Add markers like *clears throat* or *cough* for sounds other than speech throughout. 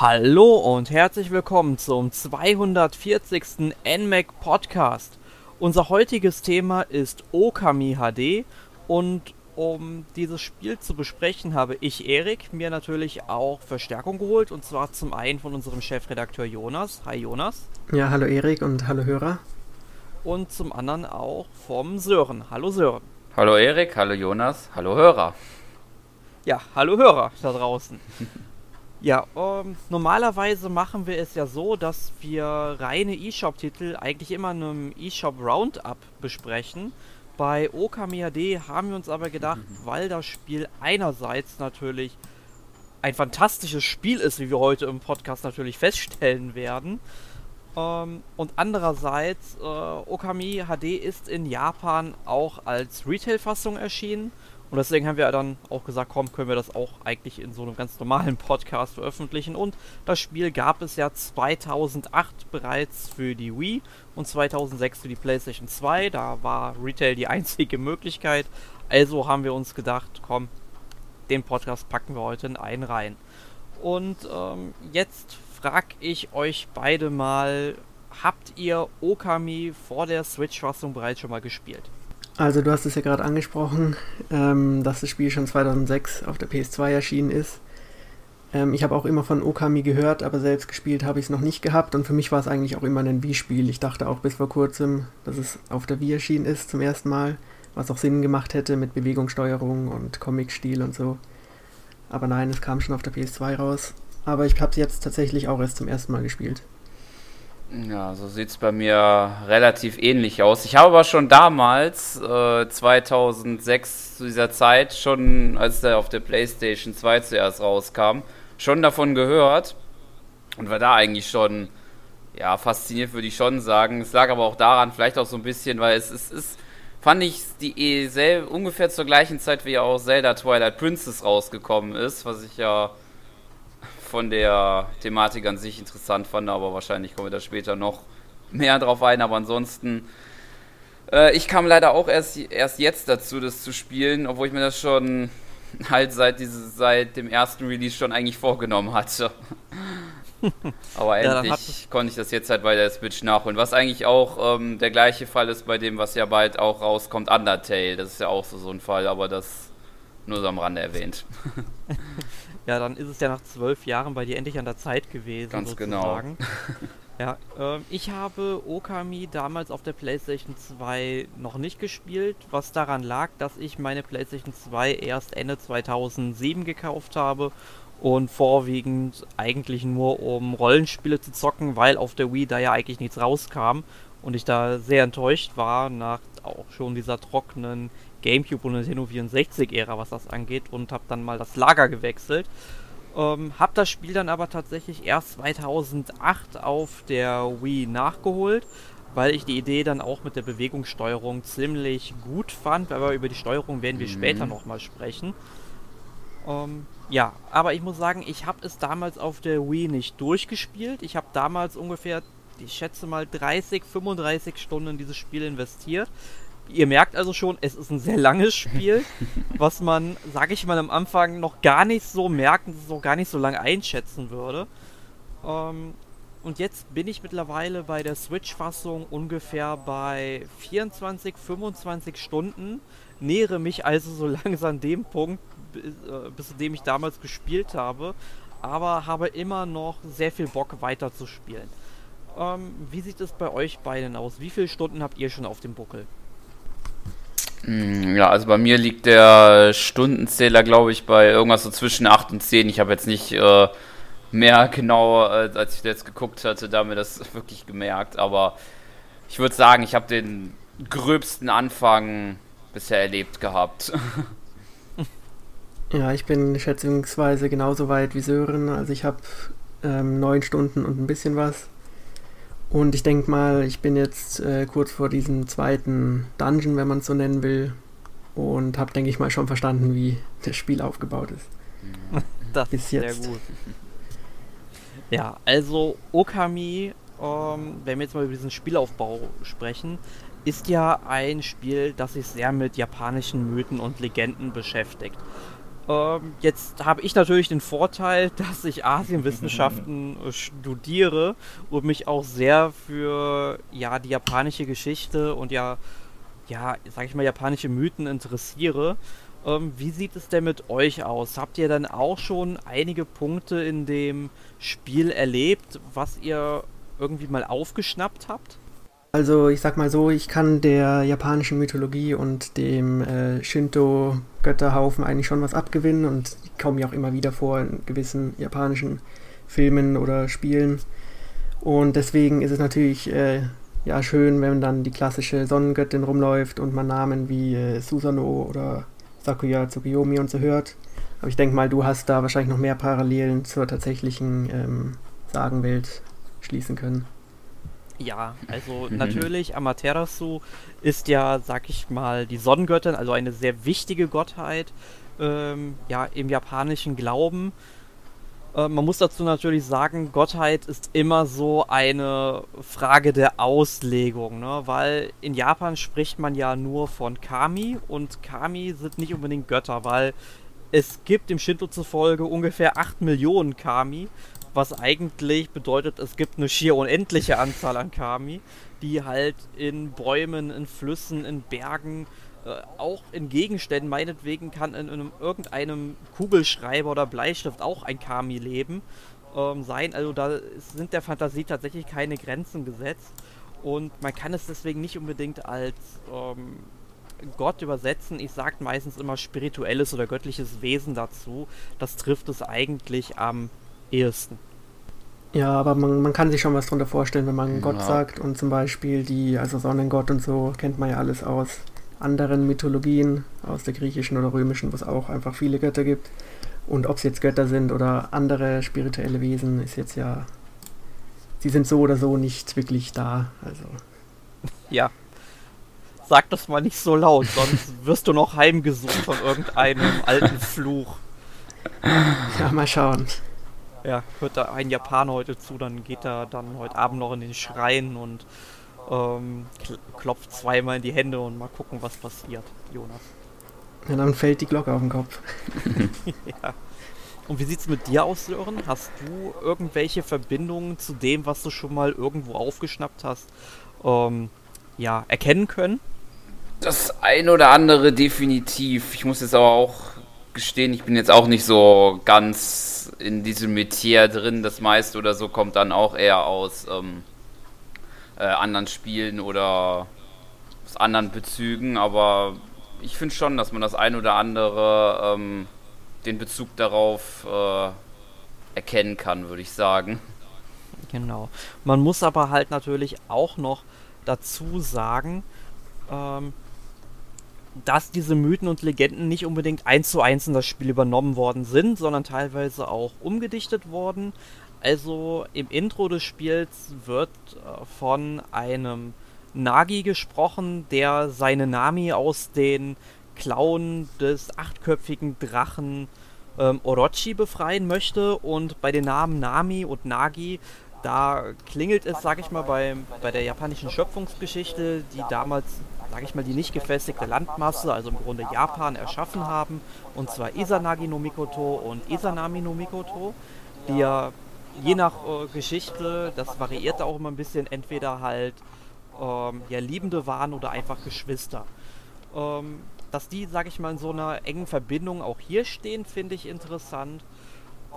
Hallo und herzlich willkommen zum 240. NMAC Podcast. Unser heutiges Thema ist Okami HD und um dieses Spiel zu besprechen, habe ich, Erik, mir natürlich auch Verstärkung geholt und zwar zum einen von unserem Chefredakteur Jonas. Hi Jonas. Ja, hallo Erik und hallo Hörer. Und zum anderen auch vom Sören. Hallo Sören. Hallo Erik, hallo Jonas, hallo Hörer. Ja, hallo Hörer da draußen. *laughs* Ja, um, ähm, normalerweise machen wir es ja so, dass wir reine eShop-Titel eigentlich immer in einem eShop Roundup besprechen. Bei Okami HD haben wir uns aber gedacht, mhm. weil das Spiel einerseits natürlich ein fantastisches Spiel ist, wie wir heute im Podcast natürlich feststellen werden, ähm, und andererseits, äh, Okami HD ist in Japan auch als Retail-Fassung erschienen und deswegen haben wir dann auch gesagt, komm, können wir das auch eigentlich in so einem ganz normalen Podcast veröffentlichen. Und das Spiel gab es ja 2008 bereits für die Wii und 2006 für die PlayStation 2. Da war Retail die *laughs* einzige Möglichkeit. Also haben wir uns gedacht, komm, den Podcast packen wir heute in einen rein. Und ähm, jetzt frag ich euch beide mal, habt ihr Okami vor der Switch-Fassung bereits schon mal gespielt? Also du hast es ja gerade angesprochen, ähm, dass das Spiel schon 2006 auf der PS2 erschienen ist. Ähm, ich habe auch immer von Okami gehört, aber selbst gespielt habe ich es noch nicht gehabt und für mich war es eigentlich auch immer ein Wii-Spiel. Ich dachte auch bis vor kurzem, dass es auf der Wii erschienen ist zum ersten Mal, was auch Sinn gemacht hätte mit Bewegungssteuerung und Comic-Stil und so. Aber nein, es kam schon auf der PS2 raus. Aber ich habe es jetzt tatsächlich auch erst zum ersten Mal gespielt. Ja, so sieht es bei mir relativ ähnlich aus. Ich habe aber schon damals, äh, 2006 zu dieser Zeit, schon als der auf der PlayStation 2 zuerst rauskam, schon davon gehört und war da eigentlich schon, ja, fasziniert würde ich schon sagen. Es lag aber auch daran, vielleicht auch so ein bisschen, weil es, es ist, fand ich, die eh ungefähr zur gleichen Zeit wie auch Zelda Twilight Princess rausgekommen ist, was ich ja von der Thematik an sich interessant fand, aber wahrscheinlich kommen wir da später noch mehr drauf ein. Aber ansonsten, äh, ich kam leider auch erst, erst jetzt dazu, das zu spielen, obwohl ich mir das schon halt seit, diese, seit dem ersten Release schon eigentlich vorgenommen hatte. *laughs* Aber endlich ja, konnte ich das jetzt halt bei der Switch nachholen. Was eigentlich auch ähm, der gleiche Fall ist bei dem, was ja bald auch rauskommt, Undertale. Das ist ja auch so, so ein Fall, aber das nur so am Rande erwähnt. *laughs* Ja, dann ist es ja nach zwölf Jahren bei dir endlich an der Zeit gewesen. Ganz genau. sozusagen. genau. *laughs* ja, ähm, ich habe Okami damals auf der PlayStation 2 noch nicht gespielt, was daran lag, dass ich meine PlayStation 2 erst Ende 2007 gekauft habe und vorwiegend eigentlich nur um Rollenspiele zu zocken, weil auf der Wii da ja eigentlich nichts rauskam und ich da sehr enttäuscht war nach auch schon dieser trockenen GameCube und Nintendo 64-Ära, was das angeht, und habe dann mal das Lager gewechselt. Ähm, hab das Spiel dann aber tatsächlich erst 2008 auf der Wii nachgeholt, weil ich die Idee dann auch mit der Bewegungssteuerung ziemlich gut fand, aber über die Steuerung werden wir mhm. später nochmal sprechen. Ähm, ja, aber ich muss sagen, ich habe es damals auf der Wii nicht durchgespielt. Ich habe damals ungefähr, ich schätze mal 30, 35 Stunden in dieses Spiel investiert. Ihr merkt also schon, es ist ein sehr langes Spiel, *laughs* was man, sage ich mal, am Anfang noch gar nicht so merken, so gar nicht so lange einschätzen würde. Ähm, und jetzt bin ich mittlerweile bei der Switch-Fassung ungefähr bei 24, 25 Stunden. Nähere mich also so *laughs* langsam dem Punkt, bis, äh, bis zu dem ich damals gespielt habe. Aber habe immer noch sehr viel Bock weiter zu spielen. Ähm, wie sieht es bei euch beiden aus? Wie viele Stunden habt ihr schon auf dem Buckel? Hm, ja, also bei mir liegt der Stundenzähler, glaube ich, bei irgendwas so zwischen 8 und 10. Ich habe jetzt nicht äh, mehr genau, äh, als ich jetzt geguckt hatte, da mir das *laughs* wirklich gemerkt. Aber ich würde sagen, ich habe den gröbsten Anfang bisher erlebt gehabt. *laughs* Ja, ich bin schätzungsweise genauso weit wie Sören. Also ich habe ähm, neun Stunden und ein bisschen was. Und ich denke mal, ich bin jetzt äh, kurz vor diesem zweiten Dungeon, wenn man es so nennen will. Und habe, denke ich mal, schon verstanden, wie das Spiel aufgebaut ist. *laughs* Das Bis ist jetzt. sehr gut. Ja, also Okami, ähm, wenn wir jetzt mal über diesen Spielaufbau sprechen, ist ja ein Spiel, das sich sehr mit japanischen Mythen und Legenden beschäftigt. Ähm, jetzt habe ich natürlich den Vorteil, *laughs* dass ich Asienwissenschaften *laughs* studiere und mich auch sehr für ja die japanische Geschichte und ja ja sag ich mal japanische Mythen interessiere. Ähm, wie sieht es denn mit euch aus? Habt ihr dann auch schon einige Punkte in dem Spiel erlebt, was ihr irgendwie mal aufgeschnappt habt? Also ich sag mal so, ich kann der japanischen Mythologie und dem äh, Shinto-Götterhaufen eigentlich schon was abgewinnen und komme mir auch immer wieder vor in gewissen japanischen Filmen oder Spielen. Und deswegen ist es natürlich äh, ja schön, wenn dann die klassische Sonnengöttin rumläuft und man Namen wie äh, Susano oder Sakuya Tsukiyomi und so hört. Aber ich denke mal, du hast da wahrscheinlich noch mehr Parallelen zur tatsächlichen ähm, Sagenwelt schließen können. Ja, also natürlich, Amaterasu ist ja, sag ich mal, die Sonnengöttin, also eine sehr wichtige Gottheit ähm, ja, im japanischen Glauben. Äh, man muss dazu natürlich sagen, Gottheit ist immer so eine Frage der Auslegung, ne? weil in Japan spricht man ja nur von Kami und Kami sind nicht unbedingt Götter, weil es gibt dem Shinto zufolge ungefähr 8 Millionen Kami was eigentlich bedeutet, es gibt eine schier unendliche Anzahl an Kami, die halt in Bäumen, in Flüssen, in Bergen, äh, auch in Gegenständen, meinetwegen kann in, in, irgendeinem Kugelschreiber oder Bleistift auch ein Kami leben, ähm, sein. Also da sind der Fantasie tatsächlich keine Grenzen gesetzt und man kann es deswegen nicht unbedingt als ähm, Gott übersetzen. Ich sage meistens immer spirituelles oder göttliches Wesen dazu. Das trifft es eigentlich am ehesten. Ja, aber man, man kann sich schon was drunter vorstellen, wenn man ja. Gott sagt und zum Beispiel die, also Sonnengott und so, kennt man ja alles aus anderen Mythologien, aus der griechischen oder römischen, wo es auch einfach viele Götter gibt. Und ob es jetzt Götter sind oder andere spirituelle Wesen, ist jetzt ja. Sie sind so oder so nicht wirklich da. Also. Ja. Sag das mal nicht so laut, sonst *laughs* wirst du noch heimgesucht von irgendeinem alten Fluch. Ja, mal schauen. Ja, hört da ein Japaner heute zu, dann geht er dann heute Abend noch in den Schrein und ähm, klopft zweimal in die Hände und mal gucken, was passiert, Jonas. Ja, dann fällt die Glocke auf den Kopf. *laughs* ja. Und wie sieht's mit dir aus, Sören? Hast du irgendwelche Verbindungen zu dem, was du schon mal irgendwo aufgeschnappt hast, ähm, ja, erkennen können? Das ein oder andere definitiv. Ich muss jetzt aber auch gestehen, ich bin jetzt auch nicht so ganz in diesem Metier drin. Das meiste oder so kommt dann auch eher aus ähm, äh, anderen Spielen oder aus anderen Bezügen. Aber ich finde schon, dass man das ein oder andere, ähm, den Bezug darauf äh, erkennen kann, würde ich sagen. Genau. Man muss aber halt natürlich auch noch dazu sagen, ähm, dass diese Mythen und Legenden nicht unbedingt eins zu eins in das Spiel übernommen worden sind, sondern teilweise auch umgedichtet worden. Also im Intro des Spiels wird äh, von einem Nagi gesprochen, der seine Nami aus den Klauen des achtköpfigen Drachen ähm, Orochi befreien möchte. Und bei den Namen Nami und Nagi, da klingelt es, sag ich mal, bei, bei der japanischen Schöpfungsgeschichte, die damals sage ich mal, die nicht gefestigte Landmasse, also im Grunde Japan, erschaffen haben. Und zwar Izanagi no Mikoto und Izanami no Mikoto, die ja je nach äh, Geschichte, das variiert auch immer ein bisschen, entweder halt ähm, ja, Liebende waren oder einfach Geschwister. Ähm, dass die, sage ich mal, in so einer engen Verbindung auch hier stehen, finde ich interessant.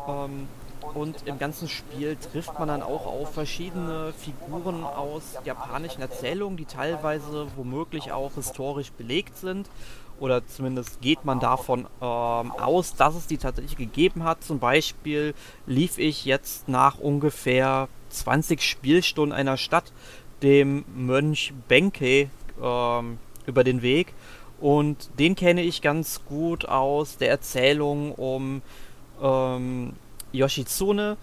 Ähm, und im ganzen Spiel trifft man dann auch auf verschiedene Figuren aus japanischen Erzählungen, die teilweise womöglich auch historisch belegt sind. Oder zumindest geht man davon ähm, aus, dass es die tatsächlich gegeben hat. Zum Beispiel lief ich jetzt nach ungefähr 20 Spielstunden einer Stadt dem Mönch Benkei ähm, über den Weg. Und den kenne ich ganz gut aus der Erzählung um ähm, Yoshitsune,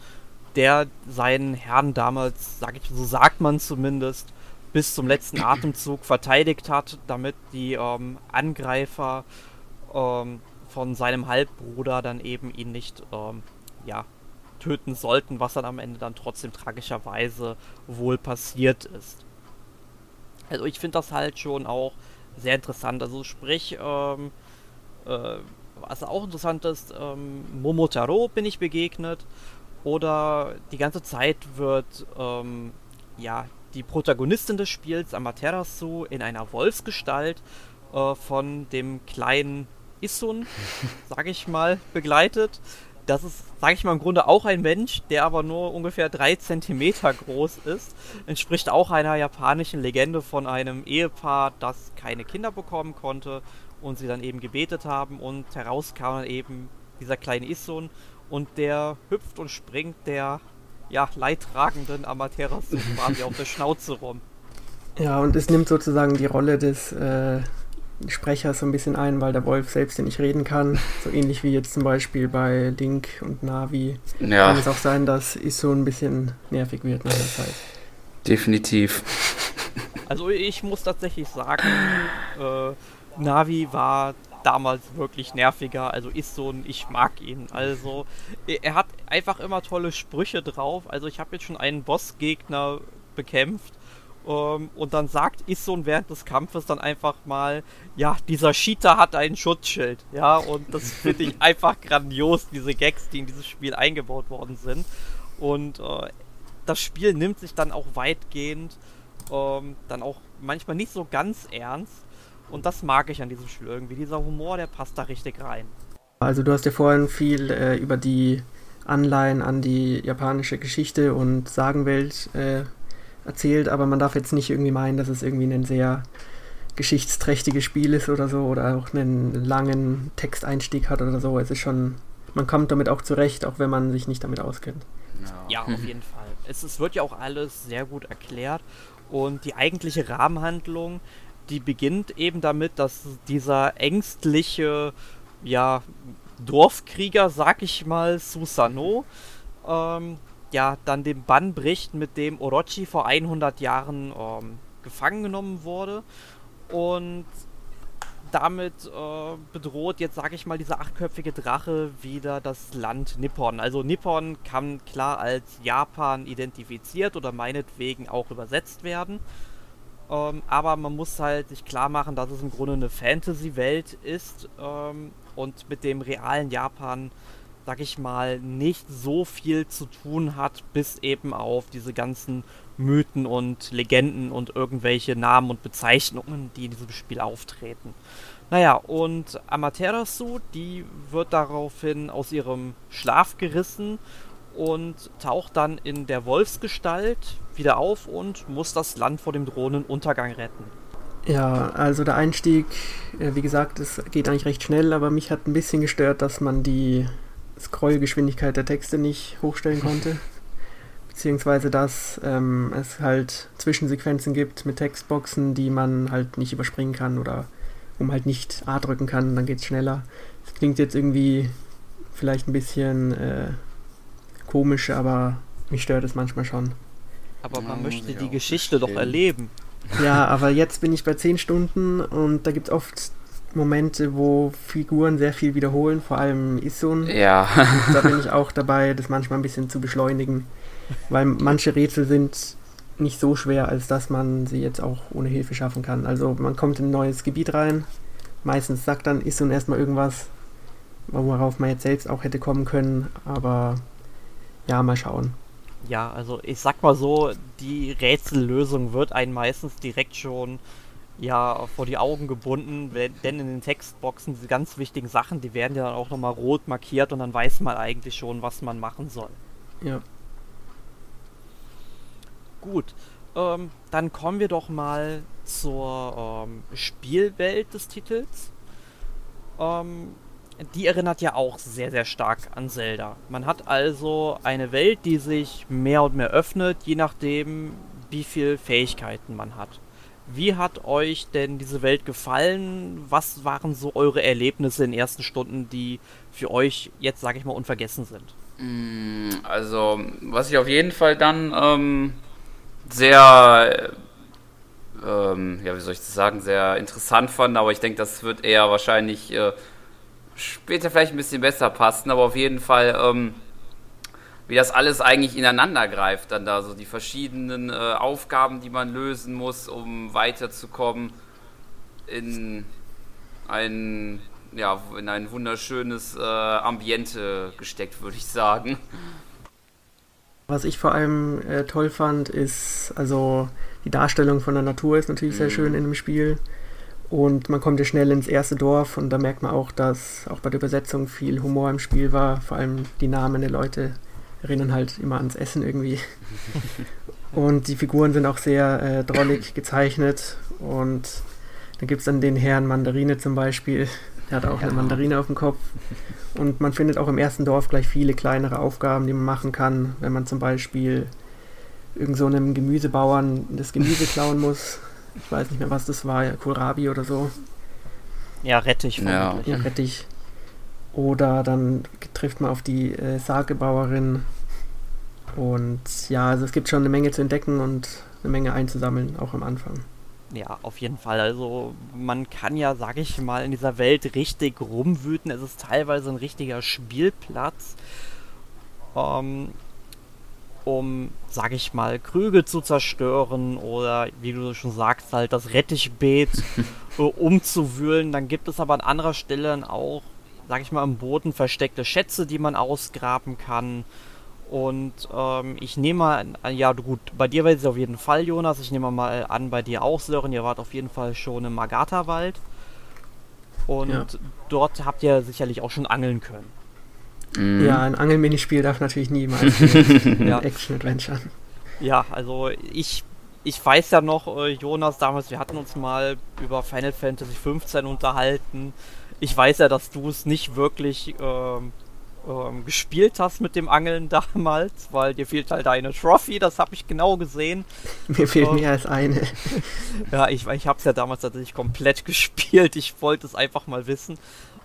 der seinen Herrn damals, sag ich, so sagt man zumindest, bis zum letzten *clears throat* Atemzug verteidigt hat, damit die ähm, Angreifer ähm, von seinem Halbbruder dann eben ihn nicht ähm, ja, töten sollten, was dann am Ende dann trotzdem tragischerweise wohl passiert ist. Also ich finde das halt schon auch sehr interessant. Also sprich, ähm, äh, was auch interessant ist, ähm, Momotaro bin ich begegnet. Oder die ganze Zeit wird ähm, ja die Protagonistin des Spiels, Amaterasu, in einer Wolfsgestalt äh, von dem kleinen Isun, *laughs* sag ich mal, begleitet. Das ist, sag ich mal, im Grunde auch ein Mensch, der aber nur ungefähr drei Zentimeter groß ist. Entspricht auch einer japanischen Legende von einem Ehepaar, das keine Kinder bekommen konnte und sie dann eben gebetet haben und heraus kam dann eben dieser kleine Isun und der hüpft und springt der ja, leidtragenden Amaterasu quasi auf der Schnauze rum. *laughs* Ja, und es nimmt sozusagen die Rolle des äh, Sprechers so ein bisschen ein, weil der Wolf selbst ja nicht reden kann. So ähnlich wie jetzt zum Beispiel bei Link und Navi. Ja. Kann es auch sein, dass Iso ein bisschen nervig wird nach der Zeit. Definitiv. Also ich muss tatsächlich sagen, äh, Navi war damals wirklich nerviger. Also ist so ein, ich mag ihn. Also er hat einfach immer tolle Sprüche drauf. Also ich habe jetzt schon einen Bossgegner bekämpft. Ähm, und dann sagt Issun während des Kampfes dann einfach mal, ja, dieser Cheater hat ein Schutzschild. Ja, und das finde ich einfach grandios, diese Gags, die in dieses Spiel eingebaut worden sind. Und uh, das Spiel nimmt sich dann auch weitgehend ähm, dann auch manchmal nicht so ganz ernst. Und das mag ich an diesem Spiel irgendwie. Dieser Humor, der passt da richtig rein. Also du hast ja vorhin viel äh, über die Anleihen an die japanische Geschichte und Sagenwelt äh, erzählt, aber man darf jetzt nicht irgendwie meinen, dass es irgendwie ein sehr geschichtsträchtiges Spiel ist oder so oder auch einen langen Texteinstieg hat oder so. Es ist schon, man kommt damit auch zurecht, auch wenn man sich nicht damit auskennt. Ja, auf jeden Fall. Es, es wird ja auch alles sehr gut erklärt und die eigentliche Rahmenhandlung die beginnt eben damit, dass dieser ängstliche, ja, Dorfkrieger, sag ich mal, Susano, ähm, ja, dann den Bann bricht, mit dem Orochi vor 100 Jahren ähm, gefangen genommen wurde. Und damit äh, bedroht jetzt, sag ich mal, dieser achtköpfige Drache wieder das Land Nippon. Also Nippon kann klar als Japan identifiziert oder meinetwegen auch übersetzt werden. Ähm, aber man muss halt sich klar machen, dass es im Grunde eine Fantasy-Welt ist ähm, und mit dem realen Japan, sag ich mal, nicht so viel zu tun hat, bis eben auf diese ganzen Mythen und Legenden und irgendwelche Namen und Bezeichnungen, die in diesem Spiel auftreten. Naja, und Amaterasu, die wird daraufhin aus ihrem Schlaf gerissen und taucht dann in der Wolfsgestalt wieder auf und muss das Land vor dem drohenden Untergang retten. Ja, also der Einstieg, wie gesagt, es geht eigentlich recht schnell, aber mich hat ein bisschen gestört, dass man die Scrollgeschwindigkeit der Texte nicht hochstellen konnte. *laughs* Beziehungsweise, dass ähm, es halt Zwischensequenzen gibt mit Textboxen, die man halt nicht überspringen kann oder man halt nicht A drücken kann, dann geht es schneller. Das klingt jetzt irgendwie vielleicht ein bisschen äh, komisch, aber mich stört es manchmal schon. Aber man ja, möchte die Geschichte doch erleben. Ja, aber jetzt bin ich bei 10 Stunden und da gibt es oft Momente, wo Figuren sehr viel wiederholen, vor allem Isun. Ja. da bin ich auch dabei, das manchmal ein bisschen zu beschleunigen, weil manche Rätsel sind nicht so schwer, als dass man sie jetzt auch ohne Hilfe schaffen kann. Also man kommt in ein neues Gebiet rein, meistens sagt dann Isun erstmal irgendwas, worauf man jetzt selbst auch hätte kommen können, aber ja, mal schauen. Ja, also ich sag mal so, die Rätsellösung wird einen meistens direkt schon ja vor die Augen gebunden, denn in den Textboxen diese ganz wichtigen Sachen, die werden ja dann auch nochmal rot markiert und dann weiß man eigentlich schon, was man machen soll. Ja. Gut, ähm, dann kommen wir doch mal zur ähm, Spielwelt des Titels. Ähm, die erinnert ja auch sehr, sehr stark an Zelda. Man hat also eine Welt, die sich mehr und mehr öffnet, je nachdem, wie viel Fähigkeiten man hat. Wie hat euch denn diese Welt gefallen? Was waren so eure Erlebnisse in den ersten Stunden, die für euch jetzt, sage ich mal, unvergessen sind? Mm, also, was ich auf jeden Fall dann ähm, sehr, ähm, ja, wie soll ich das sagen, sehr interessant fand, aber ich denke, das wird eher wahrscheinlich äh, später vielleicht ein bisschen besser passen, aber auf jeden Fall, ähm, wie das alles eigentlich ineinander greift, dann da so die verschiedenen äh, Aufgaben, die man lösen muss, um weiterzukommen in ein ja, in ein wunderschönes äh, Ambiente gesteckt, würde ich sagen. Was ich vor allem äh, toll fand, ist, also die Darstellung von der Natur ist natürlich mhm. sehr schön in dem Spiel. Und man kommt ja schnell ins erste Dorf und da merkt man auch, dass auch bei der Übersetzung viel Humor im Spiel war. Vor allem die Namen der Leute erinnern halt immer ans Essen irgendwie. *laughs* und die Figuren sind auch sehr äh, drollig *clears throat* gezeichnet. Und dann gibt es dann den Herrn Mandarine zum Beispiel, der hat auch ja. eine Mandarine auf dem Kopf. Und man findet auch im ersten Dorf gleich viele kleinere Aufgaben, die man machen kann, wenn man zum Beispiel irgend so einem Gemüsebauern das Gemüse klauen muss. Ich weiß nicht mehr, was das war, ja, Kohlrabi oder so. Ja, Rettich. Ja. ja, Rettich. Oder dann trifft man auf die äh, Sargebauerin. Und ja, also es gibt schon eine Menge zu entdecken und eine Menge einzusammeln, auch am Anfang. Ja, auf jeden Fall. Also man kann ja, sag ich mal, in dieser Welt richtig rumwüten. Es ist teilweise ein richtiger Spielplatz, ähm, um, sag ich mal, Krüge zu zerstören oder, wie du schon sagst, halt das Rettichbeet *laughs* äh, umzuwühlen. Dann gibt es aber an anderer Stelle auch, sag ich mal, im Boden versteckte Schätze, die man ausgraben kann. Und ähm, ich nehme mal, ja gut, bei dir war es auf jeden Fall, Jonas. Ich nehme mal an, bei dir auch, Sören. Ihr wart auf jeden Fall schon im Magatha-Wald. Und ja. dort habt ihr sicherlich auch schon angeln können. Mhm. Ja, ein Angelminispiel darf natürlich niemals *laughs* ja. Action-Adventure. Ja, also ich, ich weiß ja noch, äh, Jonas, damals, wir hatten uns mal über Final Fantasy 15 unterhalten. Ich weiß ja, dass du es nicht wirklich ähm, ähm, gespielt hast mit dem Angeln *laughs* damals, weil dir fehlt halt eine Trophy, das habe ich genau gesehen. Mir fehlt ähm, mehr als eine. *laughs* ja, ich, ich habe es ja damals tatsächlich komplett gespielt, ich wollte es einfach mal wissen.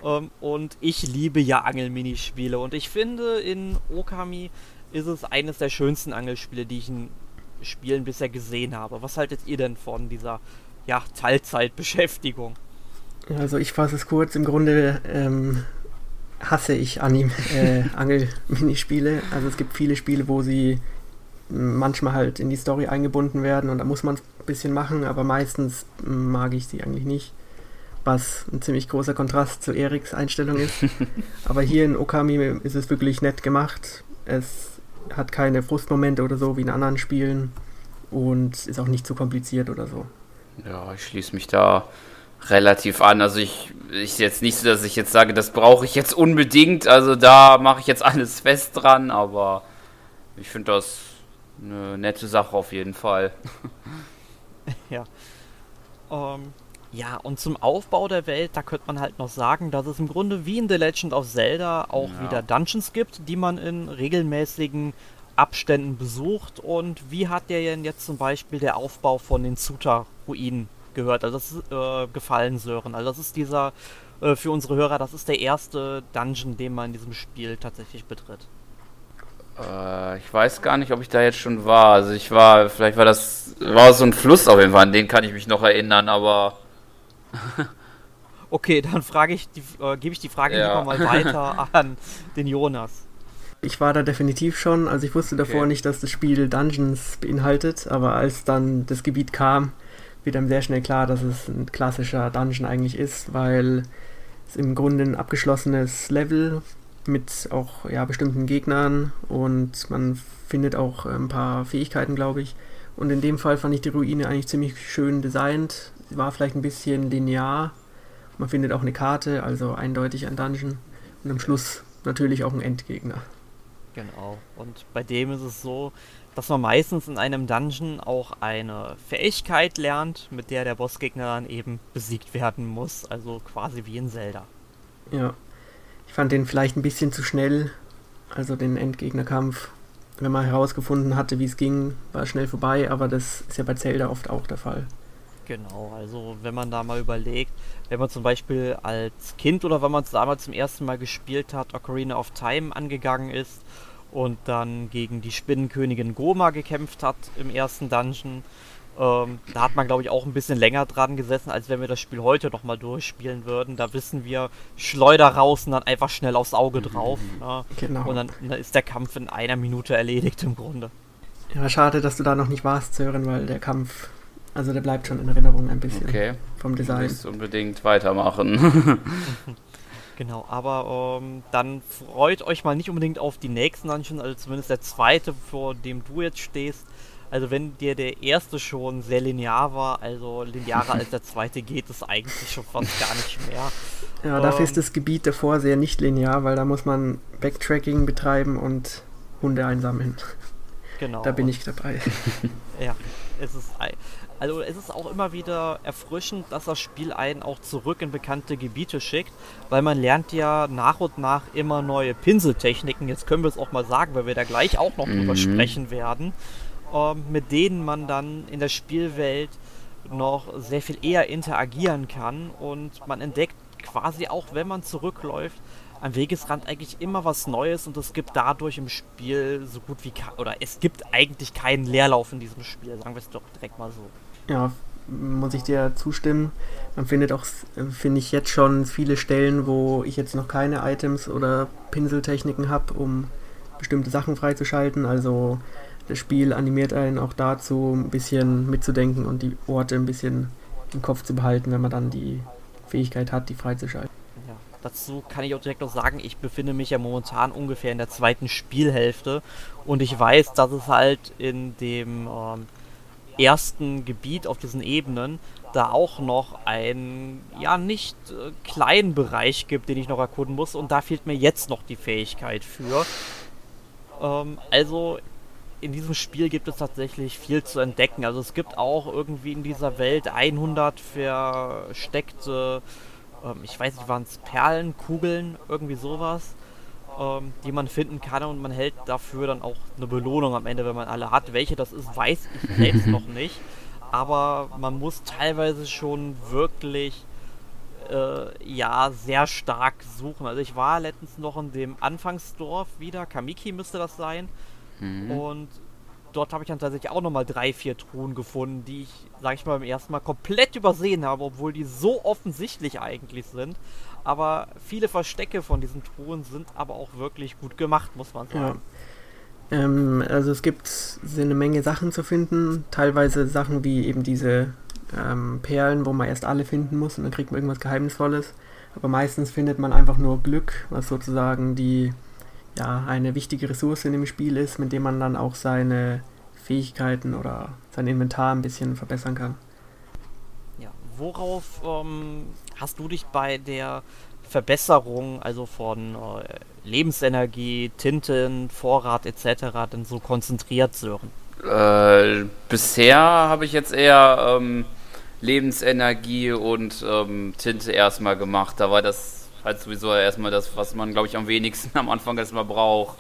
Ähm, und ich liebe ja Angelminispiele und ich finde, in Okami ist es eines der schönsten Angelspiele, die ich in Spielen bisher gesehen habe. Was haltet ihr denn von dieser ja, Teilzeitbeschäftigung? Also ich fasse es kurz. Im Grunde ähm, hasse ich Anim äh, *laughs* Angel-Minispiele. Also es gibt viele Spiele, wo sie manchmal halt in die Story eingebunden werden und da muss man ein bisschen machen, aber meistens mag ich sie eigentlich nicht. Was ein ziemlich großer Kontrast zu Eriks Einstellung ist. *laughs* aber hier in Okami ist es wirklich nett gemacht. Es hat keine Frustmomente oder so wie in anderen Spielen und ist auch nicht zu kompliziert oder so. Ja, ich schließe mich da relativ an. Also ich, ich jetzt nicht so, dass ich jetzt sage, das brauche ich jetzt unbedingt. Also da mache ich jetzt alles fest dran, aber ich finde das eine nette Sache auf jeden Fall. *laughs* ja. Ähm, ja, und zum Aufbau der Welt, da könnte man halt noch sagen, dass es im Grunde wie in The Legend of Zelda auch ja. wieder Dungeons gibt, die man in regelmäßigen Abständen besucht. Und wie hat der denn jetzt zum Beispiel der Aufbau von den Zuta-Ruinen gehört. Also das ist äh, gefallen, Sören. Also das ist dieser, äh, für unsere Hörer, das ist der erste Dungeon, den man in diesem Spiel tatsächlich betritt. Äh, ich weiß gar nicht, ob ich da jetzt schon war. Also ich war, vielleicht war das, war so ein Fluss auf jeden Fall, an den kann ich mich noch erinnern, aber... *laughs* okay, dann frage ich, äh, gebe ich die Frage ja. lieber mal weiter *laughs* an den Jonas. Ich war da definitiv schon, also ich wusste davor okay. nicht, dass das Spiel Dungeons beinhaltet, aber als dann das Gebiet kam, wird einem sehr schnell klar, dass es ein klassischer Dungeon eigentlich ist, weil es im Grunde ein abgeschlossenes Level mit auch ja, bestimmten Gegnern und man findet auch ein paar Fähigkeiten, glaube ich. Und in dem Fall fand ich die Ruine eigentlich ziemlich schön designt. War vielleicht ein bisschen linear. Man findet auch eine Karte, also eindeutig ein Dungeon. Und am Schluss natürlich auch ein Endgegner. Genau. Und bei dem ist es so, dass man meistens in einem Dungeon auch eine Fähigkeit lernt, mit der der Bossgegner dann eben besiegt werden muss. Also quasi wie in Zelda. Ja. Ich fand den vielleicht ein bisschen zu schnell. Also den Endgegnerkampf. Wenn man herausgefunden hatte, wie es ging, war es schnell vorbei, aber das ist ja bei Zelda oft auch der Fall. Genau, also wenn man da mal überlegt, wenn man zum Beispiel als Kind oder wenn man es damals zum ersten Mal gespielt hat, Ocarina of Time angegangen ist und dann gegen die Spinnenkönigin Goma gekämpft hat im ersten Dungeon. Ähm, da hat man, glaube ich, auch ein bisschen länger dran gesessen, als wenn wir das Spiel heute nochmal durchspielen würden. Da wissen wir, Schleuder raus und dann einfach schnell aufs Auge drauf. Ne? Genau. Und dann, dann, ist der Kampf in einer Minute erledigt im Grunde. Ja, schade, dass du da noch nicht warst, Sören, weil der Kampf, also der bleibt schon in Erinnerung ein bisschen okay. vom Design. Du unbedingt weitermachen. *laughs* Genau, aber ähm, dann freut euch mal nicht unbedingt auf die nächsten Dungeons, also zumindest der zweite, vor dem du jetzt stehst. Also wenn dir der erste schon sehr linear war, also linearer als der zweite geht es eigentlich schon fast gar nicht mehr. *laughs* Ja, dafür ähm, ist das Gebiet davor sehr nicht linear, weil da muss man Backtracking betreiben und Hunde einsammeln. Genau. Da bin ich dabei. ja, es ist also es ist auch immer wieder erfrischend, dass das Spiel einen auch zurück in bekannte Gebiete schickt, weil man lernt ja nach und nach immer neue Pinseltechniken. Jetzt können wir es auch mal sagen, weil wir da gleich auch noch mhm. drüber sprechen werden, ähm, mit denen man dann in der Spielwelt noch sehr viel eher interagieren kann und man entdeckt quasi auch, wenn man zurückläuft, am Wegesrand eigentlich immer was Neues und es gibt dadurch im Spiel so gut wie oder es gibt eigentlich keinen Leerlauf in diesem Spiel, sagen wir es doch direkt mal so. Ja, muss ich dir zustimmen. Man findet auch, finde ich jetzt schon viele Stellen, wo ich jetzt noch keine Items oder Pinseltechniken habe, um bestimmte Sachen freizuschalten. Also das Spiel animiert einen auch dazu, ein bisschen mitzudenken und die Orte ein bisschen im Kopf zu behalten, wenn man dann die Fähigkeit hat, die freizuschalten. Ja, dazu kann ich auch direkt noch sagen, ich befinde mich ja momentan ungefähr in der zweiten Spielhälfte und ich weiß, dass es halt in dem ähm, ersten Gebiet auf diesen Ebenen da auch noch einen, ja, nicht äh, kleinen Bereich gibt, den ich noch erkunden muss. Und da fehlt mir jetzt noch die Fähigkeit für. Ähm, also in diesem Spiel gibt es tatsächlich viel zu entdecken. Also es gibt auch irgendwie in dieser Welt 100 versteckte, ähm, ich weiß nicht, waren es Perlen, Kugeln, irgendwie sowas ähm, die man finden kann und man hält dafür dann auch eine Belohnung am Ende, wenn man alle hat. Welche das ist, weiß ich *laughs* selbst noch nicht. Aber man muss teilweise schon wirklich äh, ja sehr stark suchen. Also ich war letztens noch in dem Anfangsdorf wieder, Kamiki müsste das sein. Mhm. Und dort habe ich dann tatsächlich auch nochmal drei, vier Truhen gefunden, die ich, sag ich mal, beim ersten Mal komplett übersehen habe, obwohl die so offensichtlich eigentlich sind. Aber viele Verstecke von diesen Truhen sind aber auch wirklich gut gemacht, muss man sagen. Ja. Ähm, also es gibt eine Menge Sachen zu finden, teilweise Sachen wie eben diese ähm, Perlen, wo man erst alle finden muss und dann kriegt man irgendwas Geheimnisvolles. Aber meistens findet man einfach nur Glück, was sozusagen die ja eine wichtige Ressource in dem Spiel ist, mit dem man dann auch seine Fähigkeiten oder sein Inventar ein bisschen verbessern kann. Ja, worauf ähm, hast du dich bei der Verbesserung, also von äh, Lebensenergie, Tinten, Vorrat etc. denn so konzentriert, Sören? Äh, bisher habe ich jetzt eher ähm, Lebensenergie und ähm, Tinte erstmal gemacht. Da war das halt sowieso erstmal das, was man, glaube ich, am wenigsten am Anfang erstmal braucht.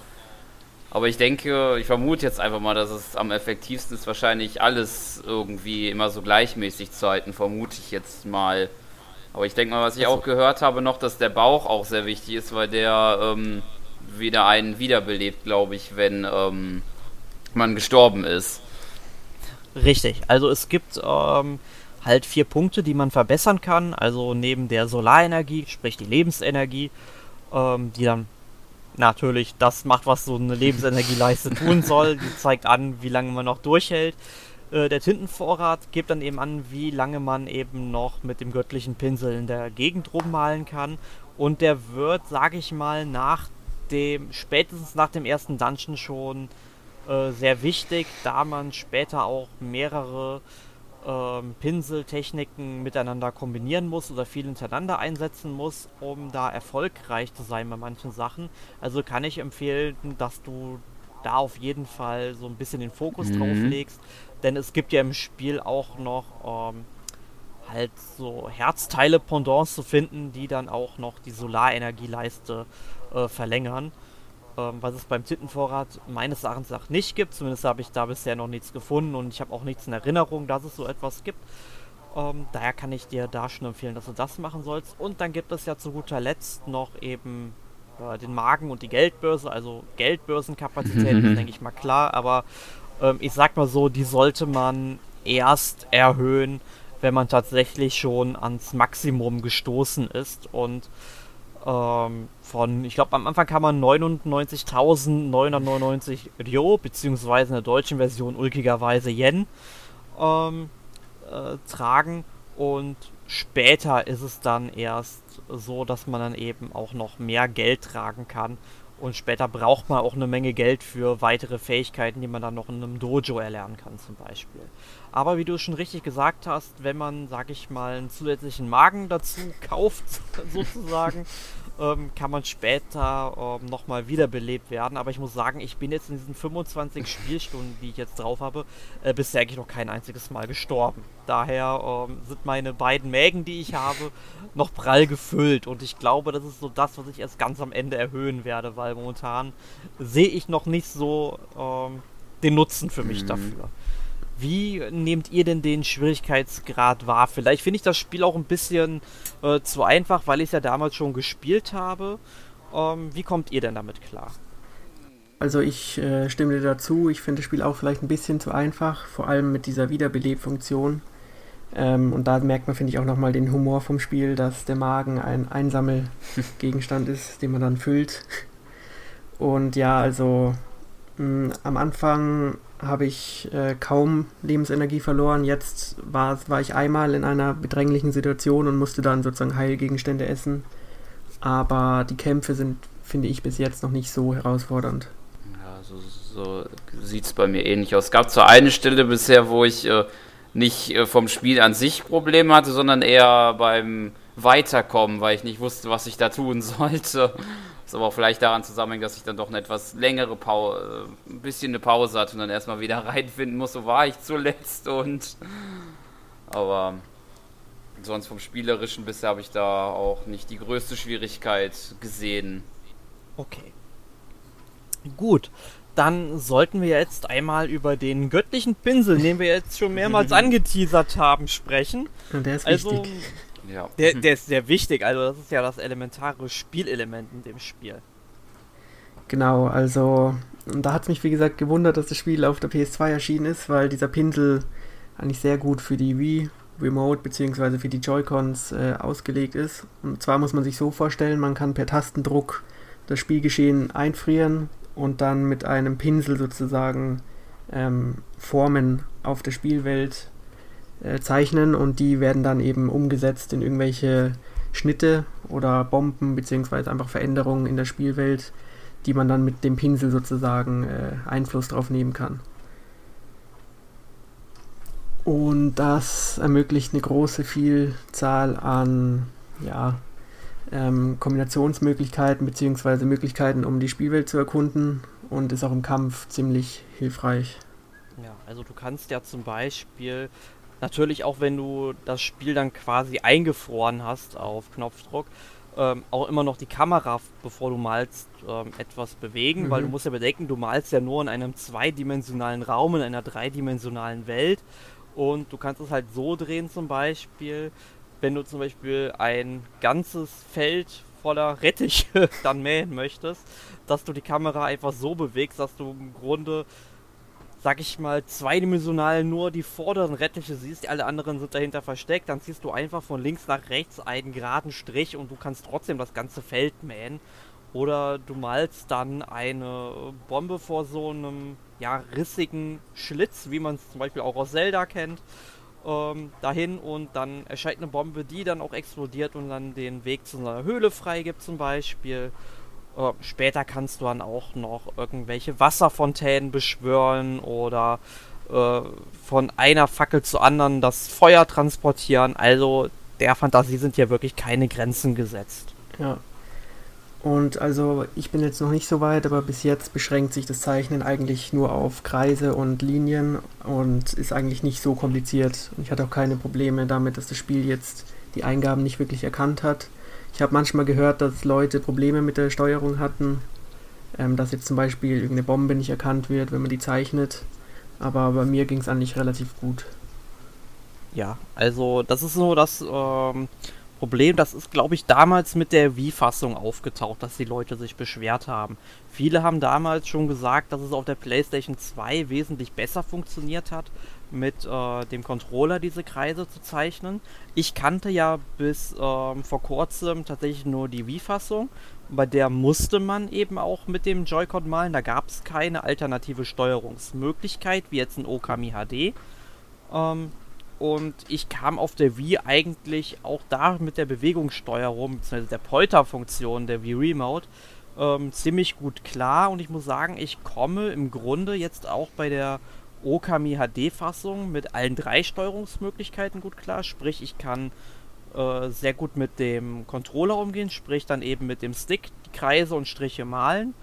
Aber ich denke, ich vermute jetzt einfach mal, dass es am effektivsten ist, wahrscheinlich alles irgendwie immer so gleichmäßig zu halten, vermute ich jetzt mal. Aber ich denke mal, was ich also. auch gehört habe noch, dass der Bauch auch sehr wichtig ist, weil der ähm, wieder einen wiederbelebt, glaube ich, wenn ähm, man gestorben ist. Richtig, also es gibt ähm, halt vier Punkte, die man verbessern kann. Also neben der Solarenergie, sprich die Lebensenergie, ähm, die dann natürlich das macht, was so eine Lebensenergieleiste tun *laughs* soll. Die zeigt an, wie lange man noch durchhält. Äh, der Tintenvorrat gibt dann eben an, wie lange man eben noch mit dem göttlichen Pinsel in der Gegend rummalen kann. Und der wird, sage ich mal, nach dem, spätestens nach dem ersten Dungeon schon äh, sehr wichtig, da man später auch mehrere ähm, Pinseltechniken miteinander kombinieren muss oder viel hintereinander einsetzen muss, um da erfolgreich zu sein bei manchen Sachen. Also kann ich empfehlen, dass du da auf jeden Fall so ein bisschen den Fokus mhm. drauf legst, denn es gibt ja im Spiel auch noch ähm, halt so Herzteile-Pendants zu finden, die dann auch noch die Solarenergieleiste äh, verlängern. Ähm, was es beim Tintenvorrat meines Erachtens nach nicht gibt. Zumindest habe ich da bisher noch nichts gefunden und ich habe auch nichts in Erinnerung, dass es so etwas gibt. Ähm, daher kann ich dir da schon empfehlen, dass du das machen sollst. Und dann gibt es ja zu guter Letzt noch eben äh, den Magen und die Geldbörse, also Geldbörsenkapazität, *laughs* ist denke ich mal klar, aber ähm, ich sag mal so, die sollte man erst erhöhen, wenn man tatsächlich schon ans Maximum gestoßen ist und ähm, von, ich glaube am Anfang kann man 99.999 Ryo, beziehungsweise in der deutschen Version ulkigerweise Yen, ähm, äh, tragen Und später ist es dann erst so, dass man dann eben auch noch mehr Geld tragen kann. Und später braucht man auch eine Menge Geld für weitere Fähigkeiten, die man dann noch in einem Dojo erlernen kann zum Beispiel. Aber wie du schon richtig gesagt hast, wenn man, sag ich mal, einen zusätzlichen Magen dazu kauft, *laughs* sozusagen, ähm, kann man später ähm, nochmal wiederbelebt werden. Aber ich muss sagen, ich bin jetzt in diesen 25 Spielstunden, die ich jetzt drauf habe, äh, bisher eigentlich noch kein einziges Mal gestorben. Daher ähm, sind meine beiden Mägen, die ich habe, noch prall gefüllt. Und ich glaube, das ist so das, was ich erst ganz am Ende erhöhen werde, weil momentan sehe ich noch nicht so ähm, den Nutzen für mich mhm. dafür. Wie nehmt ihr denn den Schwierigkeitsgrad wahr? Vielleicht finde ich das Spiel auch ein bisschen äh, zu einfach, weil ich es ja damals schon gespielt habe. Ähm, wie kommt ihr denn damit klar? Also ich äh, stimme dir dazu. Ich finde das Spiel auch vielleicht ein bisschen zu einfach, vor allem mit dieser Wiederbelebfunktion. Ähm, und da merkt man, finde ich, auch nochmal den Humor vom Spiel, dass der Magen ein Einsammelgegenstand ist, den man dann füllt. Und ja, also mh, am Anfang habe ich äh, kaum Lebensenergie verloren. Jetzt war, war ich einmal in einer bedränglichen Situation und musste dann sozusagen Heilgegenstände essen. Aber die Kämpfe sind, finde ich, bis jetzt noch nicht so herausfordernd. Ja, so, so sieht es bei mir ähnlich aus. Es gab zwar eine Stelle bisher, wo ich äh, nicht äh, vom Spiel an sich Probleme hatte, sondern eher beim Weiterkommen, weil ich nicht wusste, was ich da tun *laughs* sollte. Was aber auch vielleicht daran zusammenhängt, dass ich dann doch eine etwas längere Pause, äh, ein bisschen eine Pause hatte und dann erstmal wieder *laughs* reinfinden muss. So war ich zuletzt und. *laughs* Aber sonst vom Spielerischen bisher habe ich da auch nicht die größte Schwierigkeit gesehen. Okay. Gut, dann sollten wir jetzt einmal über den göttlichen Pinsel, den wir jetzt schon mehrmals *laughs* angeteasert haben, sprechen. Und der ist also, wichtig. Ja. Der, der ist sehr wichtig, also das ist ja das elementare Spielelement in dem Spiel. Genau, also da hat es mich wie gesagt gewundert, dass das Spiel auf der PS2 erschienen ist, weil dieser Pinsel eigentlich sehr gut für die Wii Remote bzw. für die Joy-Cons äh, ausgelegt ist. Und zwar muss man sich so vorstellen, man kann per Tastendruck das Spielgeschehen einfrieren und dann mit einem Pinsel sozusagen ähm, Formen auf der Spielwelt äh, zeichnen und die werden dann eben umgesetzt in irgendwelche Schnitte oder Bomben beziehungsweise einfach Veränderungen in der Spielwelt, die man dann mit dem Pinsel sozusagen äh, Einfluss drauf nehmen kann. Und das ermöglicht eine große Vielzahl an ja, ähm, Kombinationsmöglichkeiten bzw. Möglichkeiten, um die Spielwelt zu erkunden und ist auch im Kampf ziemlich hilfreich. Ja, also du kannst ja zum Beispiel Natürlich auch, wenn du das Spiel dann quasi eingefroren hast auf Knopfdruck, ähm, auch immer noch die Kamera, bevor du malst, ähm, etwas bewegen, mhm. weil du musst ja bedenken, du malst ja nur in einem zweidimensionalen Raum, in einer dreidimensionalen Welt und du kannst es halt so drehen zum Beispiel, wenn du zum Beispiel ein ganzes Feld voller Rettiche *laughs* dann mähen möchtest, dass du die Kamera einfach so bewegst, dass du im Grunde sag ich mal, zweidimensional nur die vorderen Rettiche siehst, alle anderen sind dahinter versteckt, dann ziehst du einfach von links nach rechts einen geraden Strich und du kannst trotzdem das ganze Feld mähen. Oder du malst dann eine Bombe vor so einem ja, rissigen Schlitz, wie man es zum Beispiel auch aus Zelda kennt, ähm, dahin und dann erscheint eine Bombe, die dann auch explodiert und dann den Weg zu einer Höhle freigibt zum Beispiel. Äh, später kannst du dann auch noch irgendwelche Wasserfontänen beschwören oder äh, von einer Fackel zur anderen das Feuer transportieren. Also der Fantasie sind hier wirklich keine Grenzen gesetzt. Ja. Und also ich bin jetzt noch nicht so weit, aber bis jetzt beschränkt sich das Zeichnen eigentlich nur auf Kreise und Linien und ist eigentlich nicht so kompliziert. Und ich hatte auch keine Probleme damit, dass das Spiel jetzt die Eingaben nicht wirklich erkannt hat. Ich habe manchmal gehört, dass Leute Probleme mit der Steuerung hatten, ähm, dass jetzt zum Beispiel irgendeine Bombe nicht erkannt wird, wenn man die zeichnet. Aber bei mir ging es eigentlich relativ gut. Ja, also das ist so das ähm, Problem, das ist, glaube ich, damals mit der Wii-Fassung aufgetaucht, dass die Leute sich beschwert haben. Viele haben damals schon gesagt, dass es auf der PlayStation 2 wesentlich besser funktioniert hat, mit äh, dem Controller diese Kreise zu zeichnen. Ich kannte ja bis ähm, vor kurzem tatsächlich nur die Wii-Fassung. Bei der musste man eben auch mit dem Joy-Con malen. Da gab es keine alternative Steuerungsmöglichkeit, wie jetzt in Okami HD. Ähm, Und ich kam auf der Wii eigentlich auch da mit der Bewegungssteuerung, bzw. der Polter-Funktion der Wii Remote, ähm, ziemlich gut klar. Und ich muss sagen, ich komme im Grunde jetzt auch bei der Okami HD-Fassung mit allen drei Steuerungsmöglichkeiten gut klar. Sprich, ich kann äh, sehr gut mit dem Controller umgehen, sprich dann eben mit dem Stick die Kreise und Striche malen.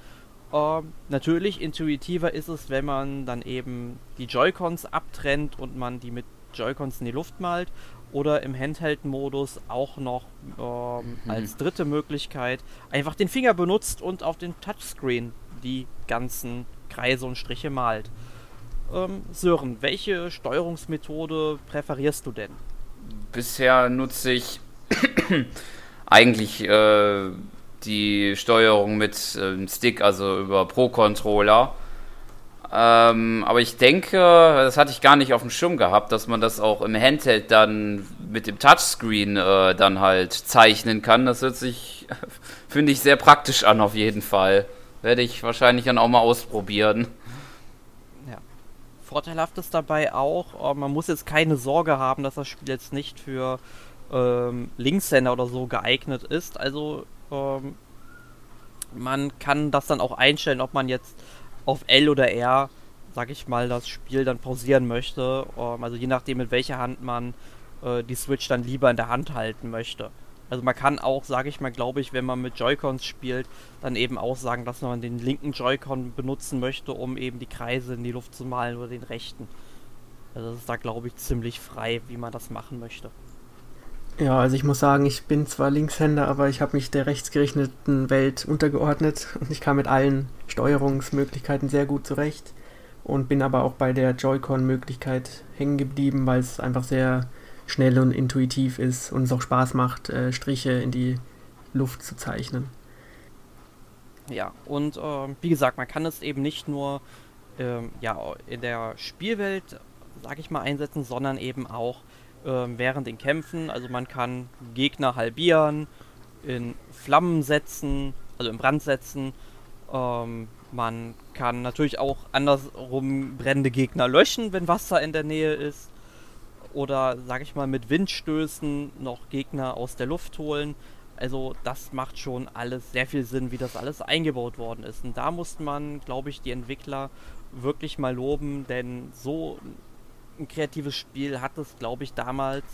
Ähm, natürlich intuitiver ist es, wenn man dann eben die Joy-Cons abtrennt und man die mit Joy-Cons in die Luft malt oder im Handheld-Modus auch noch ähm, mhm. als dritte Möglichkeit einfach den Finger benutzt und auf den Touchscreen die ganzen Kreise und Striche malt. Ähm, Sören, welche Steuerungsmethode präferierst du denn? Bisher nutze ich *coughs* eigentlich äh, die Steuerung mit äh, Stick, also über Pro-Controller. Ähm, aber ich denke, das hatte ich gar nicht auf dem Schirm gehabt, dass man das auch im Handheld dann mit dem Touchscreen äh, dann halt zeichnen kann. Das hört sich, *laughs* finde ich, sehr praktisch an auf jeden Fall. Werde ich wahrscheinlich dann auch mal ausprobieren. Ja. Vorteilhaft ist dabei auch, äh, man muss jetzt keine Sorge haben, dass das Spiel jetzt nicht für ähm, Linkshänder oder so geeignet ist. Also ähm, man kann das dann auch einstellen, ob man jetzt auf L oder R, sag ich mal, das Spiel dann pausieren möchte. Ähm, also je nachdem, mit welcher Hand man äh, die Switch dann lieber in der Hand halten möchte. Also man kann auch, sage ich mal, glaube ich, wenn man mit Joy-Cons spielt, dann eben auch sagen, dass man den linken Joy-Con benutzen möchte, um eben die Kreise in die Luft zu malen oder den rechten. Also das ist da, glaube ich, ziemlich frei, wie man das machen möchte. Ja, also ich muss sagen, ich bin zwar Linkshänder, aber ich habe mich der rechtsgerichteten Welt untergeordnet und ich kam mit allen Steuerungsmöglichkeiten sehr gut zurecht und bin aber auch bei der Joy-Con-Möglichkeit hängen geblieben, weil es einfach sehr schnell und intuitiv ist und es auch Spaß macht, äh, Striche in die Luft zu zeichnen. Ja, und äh, wie gesagt, man kann es eben nicht nur äh, ja, in der Spielwelt, sag ich mal, einsetzen, sondern eben auch ähm, während den Kämpfen. Also man kann Gegner halbieren, in Flammen setzen, also in Brand setzen. Ähm, man kann natürlich auch andersrum brennende Gegner löschen, wenn Wasser in der Nähe ist. Oder, sag ich mal, mit Windstößen noch Gegner aus der Luft holen. Also das macht schon alles sehr viel Sinn, wie das alles eingebaut worden ist. Und da muss man, glaube ich, die Entwickler wirklich mal loben, denn so ein kreatives Spiel hat es, glaube ich, damals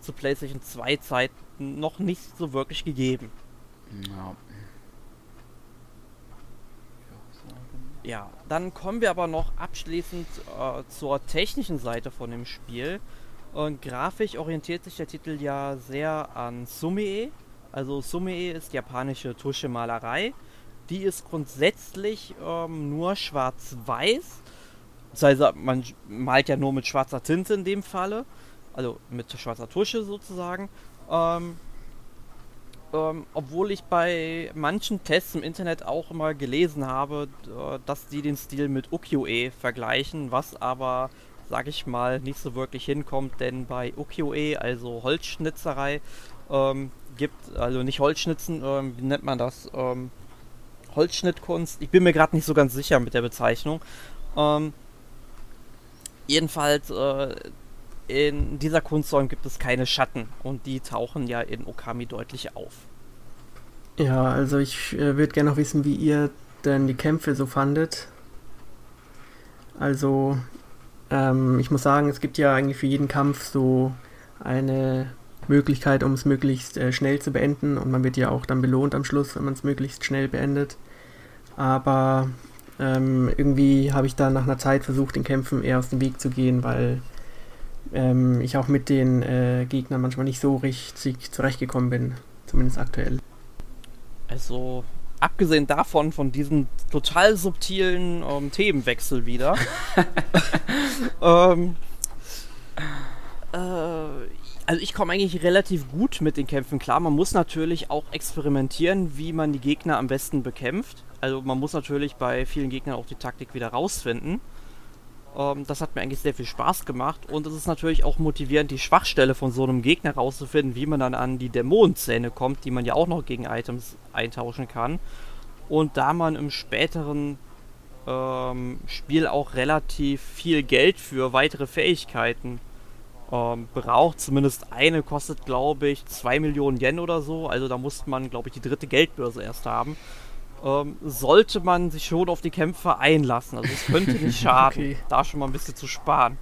zu PlayStation 2 Zeiten noch nicht so wirklich gegeben. Ja. Ja, dann kommen wir aber noch abschließend äh, zur technischen Seite von dem Spiel. Und grafisch orientiert sich der Titel ja sehr an Sumie. Also Sumie ist japanische Tuschemalerei. Die ist grundsätzlich ähm, nur schwarz-weiß Beziehungsweise man malt ja nur mit schwarzer Tinte in dem Falle. Also mit schwarzer Tusche sozusagen. Ähm, ähm, obwohl ich bei manchen Tests im Internet auch immer gelesen habe, äh, dass die den Stil mit Ukiyo-e vergleichen, was aber, sag ich mal, nicht so wirklich hinkommt, denn bei Ukiyo-e, also Holzschnitzerei, ähm, gibt, also nicht Holzschnitzen, ähm, wie nennt man das? Ähm, Holzschnittkunst. Ich bin mir gerade nicht so ganz sicher mit der Bezeichnung. Jedenfalls, äh, in dieser Kunstsäule gibt es keine Schatten und die tauchen ja in Okami deutlich auf. Ja, also ich äh, würde gerne noch wissen, wie ihr denn die Kämpfe so fandet. Also, ähm, ich muss sagen, es gibt ja eigentlich für jeden Kampf so eine Möglichkeit, um es möglichst äh, schnell zu beenden und man wird ja auch dann belohnt am Schluss, wenn man es möglichst schnell beendet. Aber ähm, irgendwie habe ich da nach einer Zeit versucht, den Kämpfen eher aus dem Weg zu gehen, weil ähm, ich auch mit den äh, Gegnern manchmal nicht so richtig zurechtgekommen bin, zumindest aktuell. Also, abgesehen davon, von diesem total subtilen ähm, Themenwechsel wieder, *laughs* ähm, äh, also ich komme eigentlich relativ gut mit den Kämpfen klar. Man muss natürlich auch experimentieren, wie man die Gegner am besten bekämpft. Also man muss natürlich bei vielen Gegnern auch die Taktik wieder rausfinden. Ähm, das hat mir eigentlich sehr viel Spaß gemacht und es ist natürlich auch motivierend, die Schwachstelle von so einem Gegner rauszufinden, wie man dann an die Dämonenzähne kommt, die man ja auch noch gegen Items eintauschen kann. Und da man im späteren ähm, Spiel auch relativ viel Geld für weitere Fähigkeiten ähm, braucht. Zumindest eine kostet, glaube ich, 2 Millionen Yen oder so. Also da muss man, glaube ich, die dritte Geldbörse erst haben. Ähm, sollte man sich schon auf die Kämpfe einlassen. Also es könnte *laughs* nicht schaden, okay. da schon mal ein bisschen zu sparen.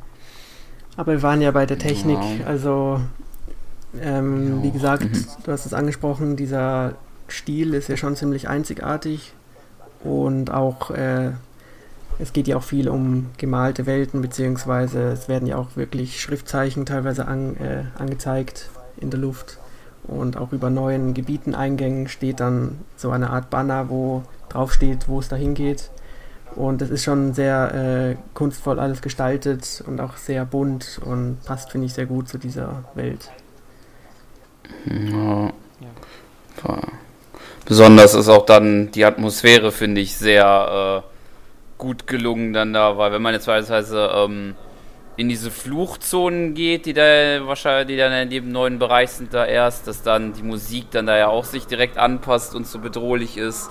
Aber wir waren ja bei der Technik, also ähm, wie gesagt, mhm. du hast es angesprochen, dieser Stil ist ja schon ziemlich einzigartig und auch äh, es geht ja auch viel um gemalte Welten, beziehungsweise es werden ja auch wirklich Schriftzeichen teilweise an, äh, angezeigt in der Luft. Und auch über neuen Gebieten, Eingängen steht dann so eine Art Banner, wo drauf steht, wo es dahin geht. Und es ist schon sehr äh, kunstvoll alles gestaltet und auch sehr bunt und passt, finde ich, sehr gut zu dieser Welt. Ja. ja. Besonders ist auch dann die Atmosphäre, finde ich, sehr äh, gut gelungen dann da, weil wenn man jetzt beispielsweise ähm, in diese Fluchzonen geht, die da wahrscheinlich, die dann in dem neuen Bereich sind da erst, dass dann die Musik dann da ja auch sich direkt anpasst und so bedrohlich ist.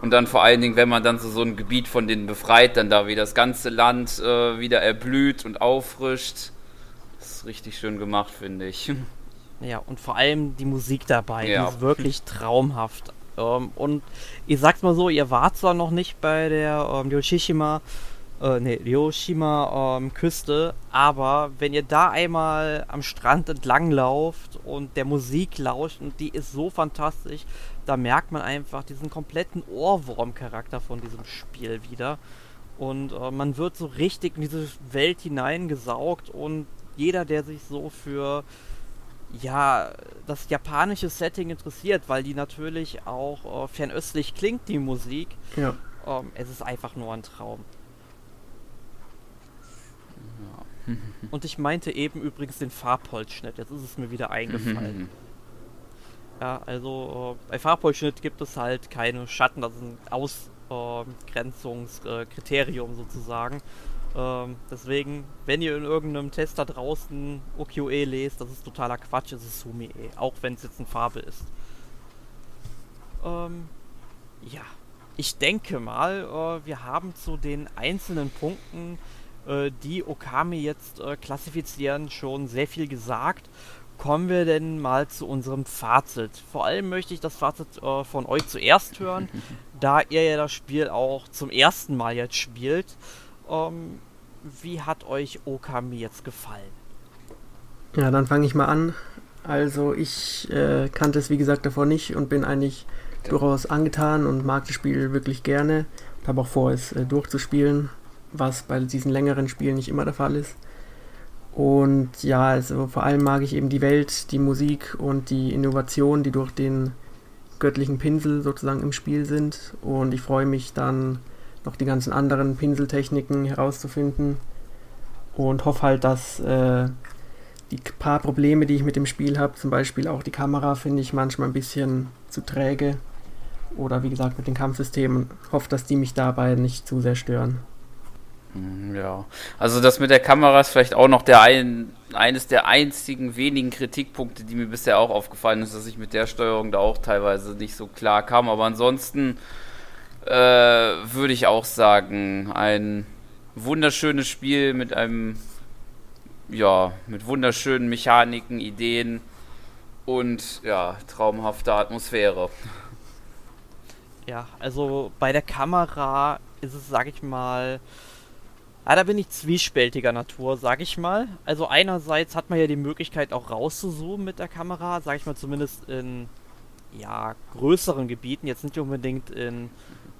Und dann vor allen Dingen, wenn man dann so, so ein Gebiet von denen befreit, dann da wie das ganze Land äh, wieder erblüht und auffrischt. Das ist richtig schön gemacht, finde ich. *laughs* Ja, und vor allem die Musik dabei, ja. die ist wirklich traumhaft. Ähm, und ich sag's mal so, ihr wart zwar noch nicht bei der ähm, Yoshishima, äh, nee, Yoshima ähm, Küste, aber wenn ihr da einmal am Strand entlang lauft und der Musik lauscht und die ist so fantastisch, da merkt man einfach diesen kompletten Ohrwurm-Charakter von diesem Spiel wieder. Und äh, man wird so richtig in diese Welt hineingesaugt und jeder, der sich so für ja, das japanische Setting interessiert, weil die natürlich auch äh, fernöstlich klingt, die Musik. Ja. Ähm, es ist einfach nur ein Traum. Ja. Und ich meinte eben übrigens den Farbholzschnitt. Jetzt ist es mir wieder eingefallen. ja, also äh, bei Farbholzschnitt gibt es halt keine Schatten, das ist ein Ausgrenzungskriterium äh, sozusagen. Ähm, deswegen, wenn ihr in irgendeinem Test da draußen OQE lest, das ist totaler Quatsch, es ist Sumi-E, auch wenn es jetzt eine Farbe ist. Ähm, ja, ich denke mal, äh, wir haben zu den einzelnen Punkten, äh, die Okami jetzt äh, klassifizieren, schon sehr viel gesagt. Kommen wir denn mal zu unserem Fazit. Vor allem möchte ich das Fazit äh, von euch zuerst hören, *laughs* da ihr ja das Spiel auch zum ersten Mal jetzt spielt. Ähm, wie hat euch Okami jetzt gefallen? Ja, dann fange ich mal an. Also ich äh, kannte es wie gesagt davor nicht und bin eigentlich durchaus angetan und mag das Spiel wirklich gerne. Habe auch vor, es äh, durchzuspielen, was bei diesen längeren Spielen nicht immer der Fall ist. Und ja, also vor allem mag ich eben die Welt, die Musik und die Innovation, die durch den göttlichen Pinsel sozusagen im Spiel sind. Und ich freue mich dann noch die ganzen anderen Pinseltechniken herauszufinden und hoffe halt, dass äh, die paar Probleme, die ich mit dem Spiel habe, zum Beispiel auch die Kamera, finde ich manchmal ein bisschen zu träge oder wie gesagt mit den Kampfsystemen, hoffe, dass die mich dabei nicht zu sehr stören. Hm, ja, also das mit der Kamera ist vielleicht auch noch der ein, eines der einzigen wenigen Kritikpunkte, die mir bisher auch aufgefallen ist, dass ich mit der Steuerung da auch teilweise nicht so klar kam. Aber ansonsten äh, würde ich auch sagen, ein wunderschönes Spiel mit einem, ja, mit wunderschönen Mechaniken, Ideen und ja, traumhafter Atmosphäre. Ja, also bei der Kamera ist es, sag ich mal, ja, da bin ich zwiespältiger Natur, sag ich mal. Also einerseits hat man ja die Möglichkeit auch rauszuzoomen mit der Kamera, sag ich mal zumindest in ja, größeren Gebieten, jetzt nicht unbedingt in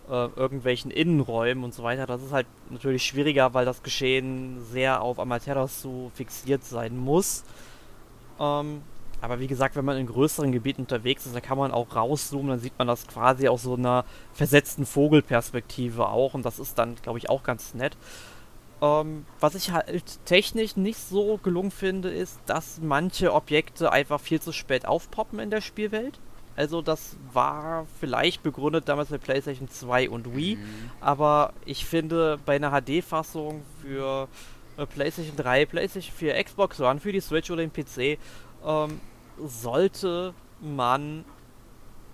äh, irgendwelchen Innenräumen und so weiter. Das ist halt natürlich schwieriger, weil das Geschehen sehr auf Amaterasu fixiert sein muss. Ähm, aber wie gesagt, wenn man in größeren Gebieten unterwegs ist, dann kann man auch rauszoomen, dann sieht man das quasi aus so einer versetzten Vogelperspektive auch und das ist dann, glaube ich, auch ganz nett. Ähm, was ich halt technisch nicht so gelungen finde, ist, dass manche Objekte einfach viel zu spät aufpoppen in der Spielwelt. Also das war vielleicht begründet damals bei PlayStation 2 und Wii, mhm. aber ich finde bei einer HD-Fassung für äh, PlayStation 3, PlayStation 4, Xbox One, für die Switch oder den PC ähm, sollte man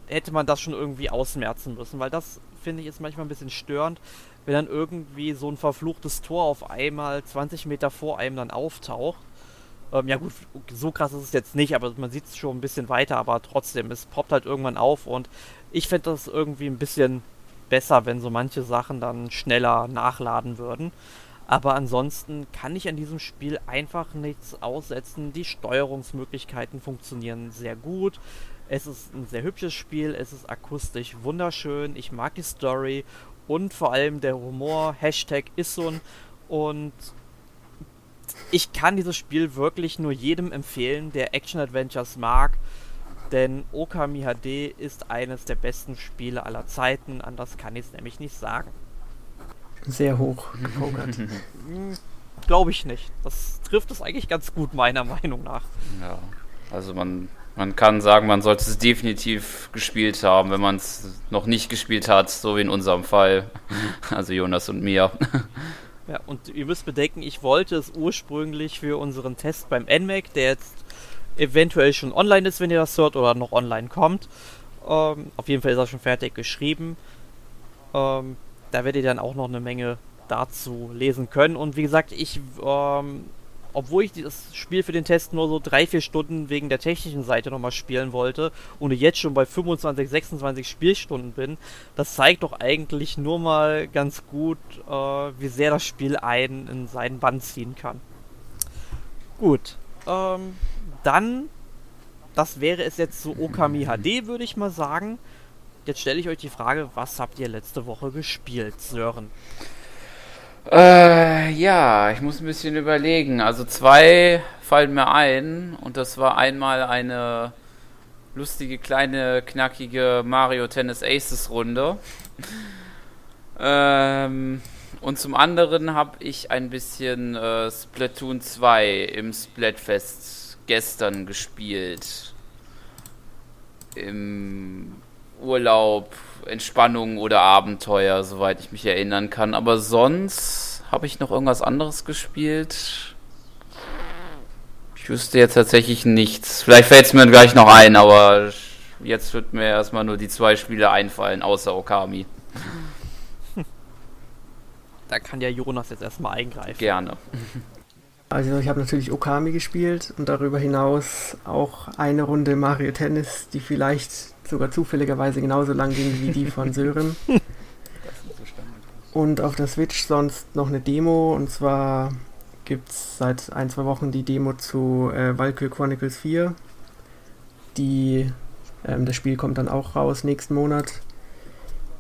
hätte man das schon irgendwie ausmerzen müssen, weil das finde ich ist manchmal ein bisschen störend, wenn dann irgendwie so ein verfluchtes Tor auf einmal 20 Meter vor einem dann auftaucht Ähm, ja gut, so krass ist es jetzt nicht, aber man sieht es schon ein bisschen weiter, aber trotzdem, es poppt halt irgendwann auf und ich fände das irgendwie ein bisschen besser, wenn so manche Sachen dann schneller nachladen würden. Aber ansonsten kann ich an diesem Spiel einfach nichts aussetzen. Die Steuerungsmöglichkeiten funktionieren sehr gut. Es ist ein sehr hübsches Spiel, es ist akustisch wunderschön, ich mag die Story und vor allem der Humor, Hashtag Issun und ich kann dieses Spiel wirklich nur jedem empfehlen, der Action-Adventures mag, denn Okami HD ist eines der besten Spiele aller Zeiten, anders kann ich es nämlich nicht sagen. Sehr hoch gepokert. *laughs* Glaube ich nicht. Das trifft es eigentlich ganz gut, meiner Meinung nach. Ja, also man man kann sagen, man sollte es definitiv gespielt haben, wenn man es noch nicht gespielt hat, so wie in unserem Fall. *laughs* Also Jonas und mir. *laughs* Ja, und ihr müsst bedenken, ich wollte es ursprünglich für unseren Test beim NMAC, der jetzt eventuell schon online ist, wenn ihr das hört, oder noch online kommt. Ähm, auf jeden Fall ist er schon fertig geschrieben. Ähm, da werdet ihr dann auch noch eine Menge dazu lesen können. Und wie gesagt, ich ähm, obwohl ich das Spiel für den Test nur so drei, vier Stunden wegen der technischen Seite nochmal spielen wollte und jetzt schon bei 25, 26 Spielstunden bin, das zeigt doch eigentlich nur mal ganz gut, äh, wie sehr das Spiel einen in seinen Bann ziehen kann. Gut, ähm, dann, das wäre es jetzt zu Okami HD, würde ich mal sagen. Jetzt stelle ich euch die Frage, was habt ihr letzte Woche gespielt, Sören? Äh, ja, ich muss ein bisschen überlegen. Also zwei fallen mir ein und das war einmal eine lustige, kleine, knackige Mario Tennis Aces Runde. *laughs* ähm, und zum anderen habe ich ein bisschen äh, Splatoon 2 im Splatfest gestern gespielt. Im Urlaub Entspannung oder Abenteuer, soweit ich mich erinnern kann. Aber sonst habe ich noch irgendwas anderes gespielt. Ich wüsste jetzt tatsächlich nichts. Vielleicht fällt es mir gleich noch ein, aber jetzt wird mir erstmal nur die zwei Spiele einfallen, außer Okami. *laughs* Da kann ja Jonas jetzt erstmal eingreifen. Gerne. Also ich habe natürlich Okami gespielt und darüber hinaus auch eine Runde Mario Tennis, die vielleicht sogar zufälligerweise genauso lang ging wie die von Sören. *laughs* Und auf der Switch sonst noch eine Demo und zwar gibt es seit ein, zwei Wochen die Demo zu äh, Valkyrie Chronicles 4. Die, ähm, das Spiel kommt dann auch raus nächsten Monat.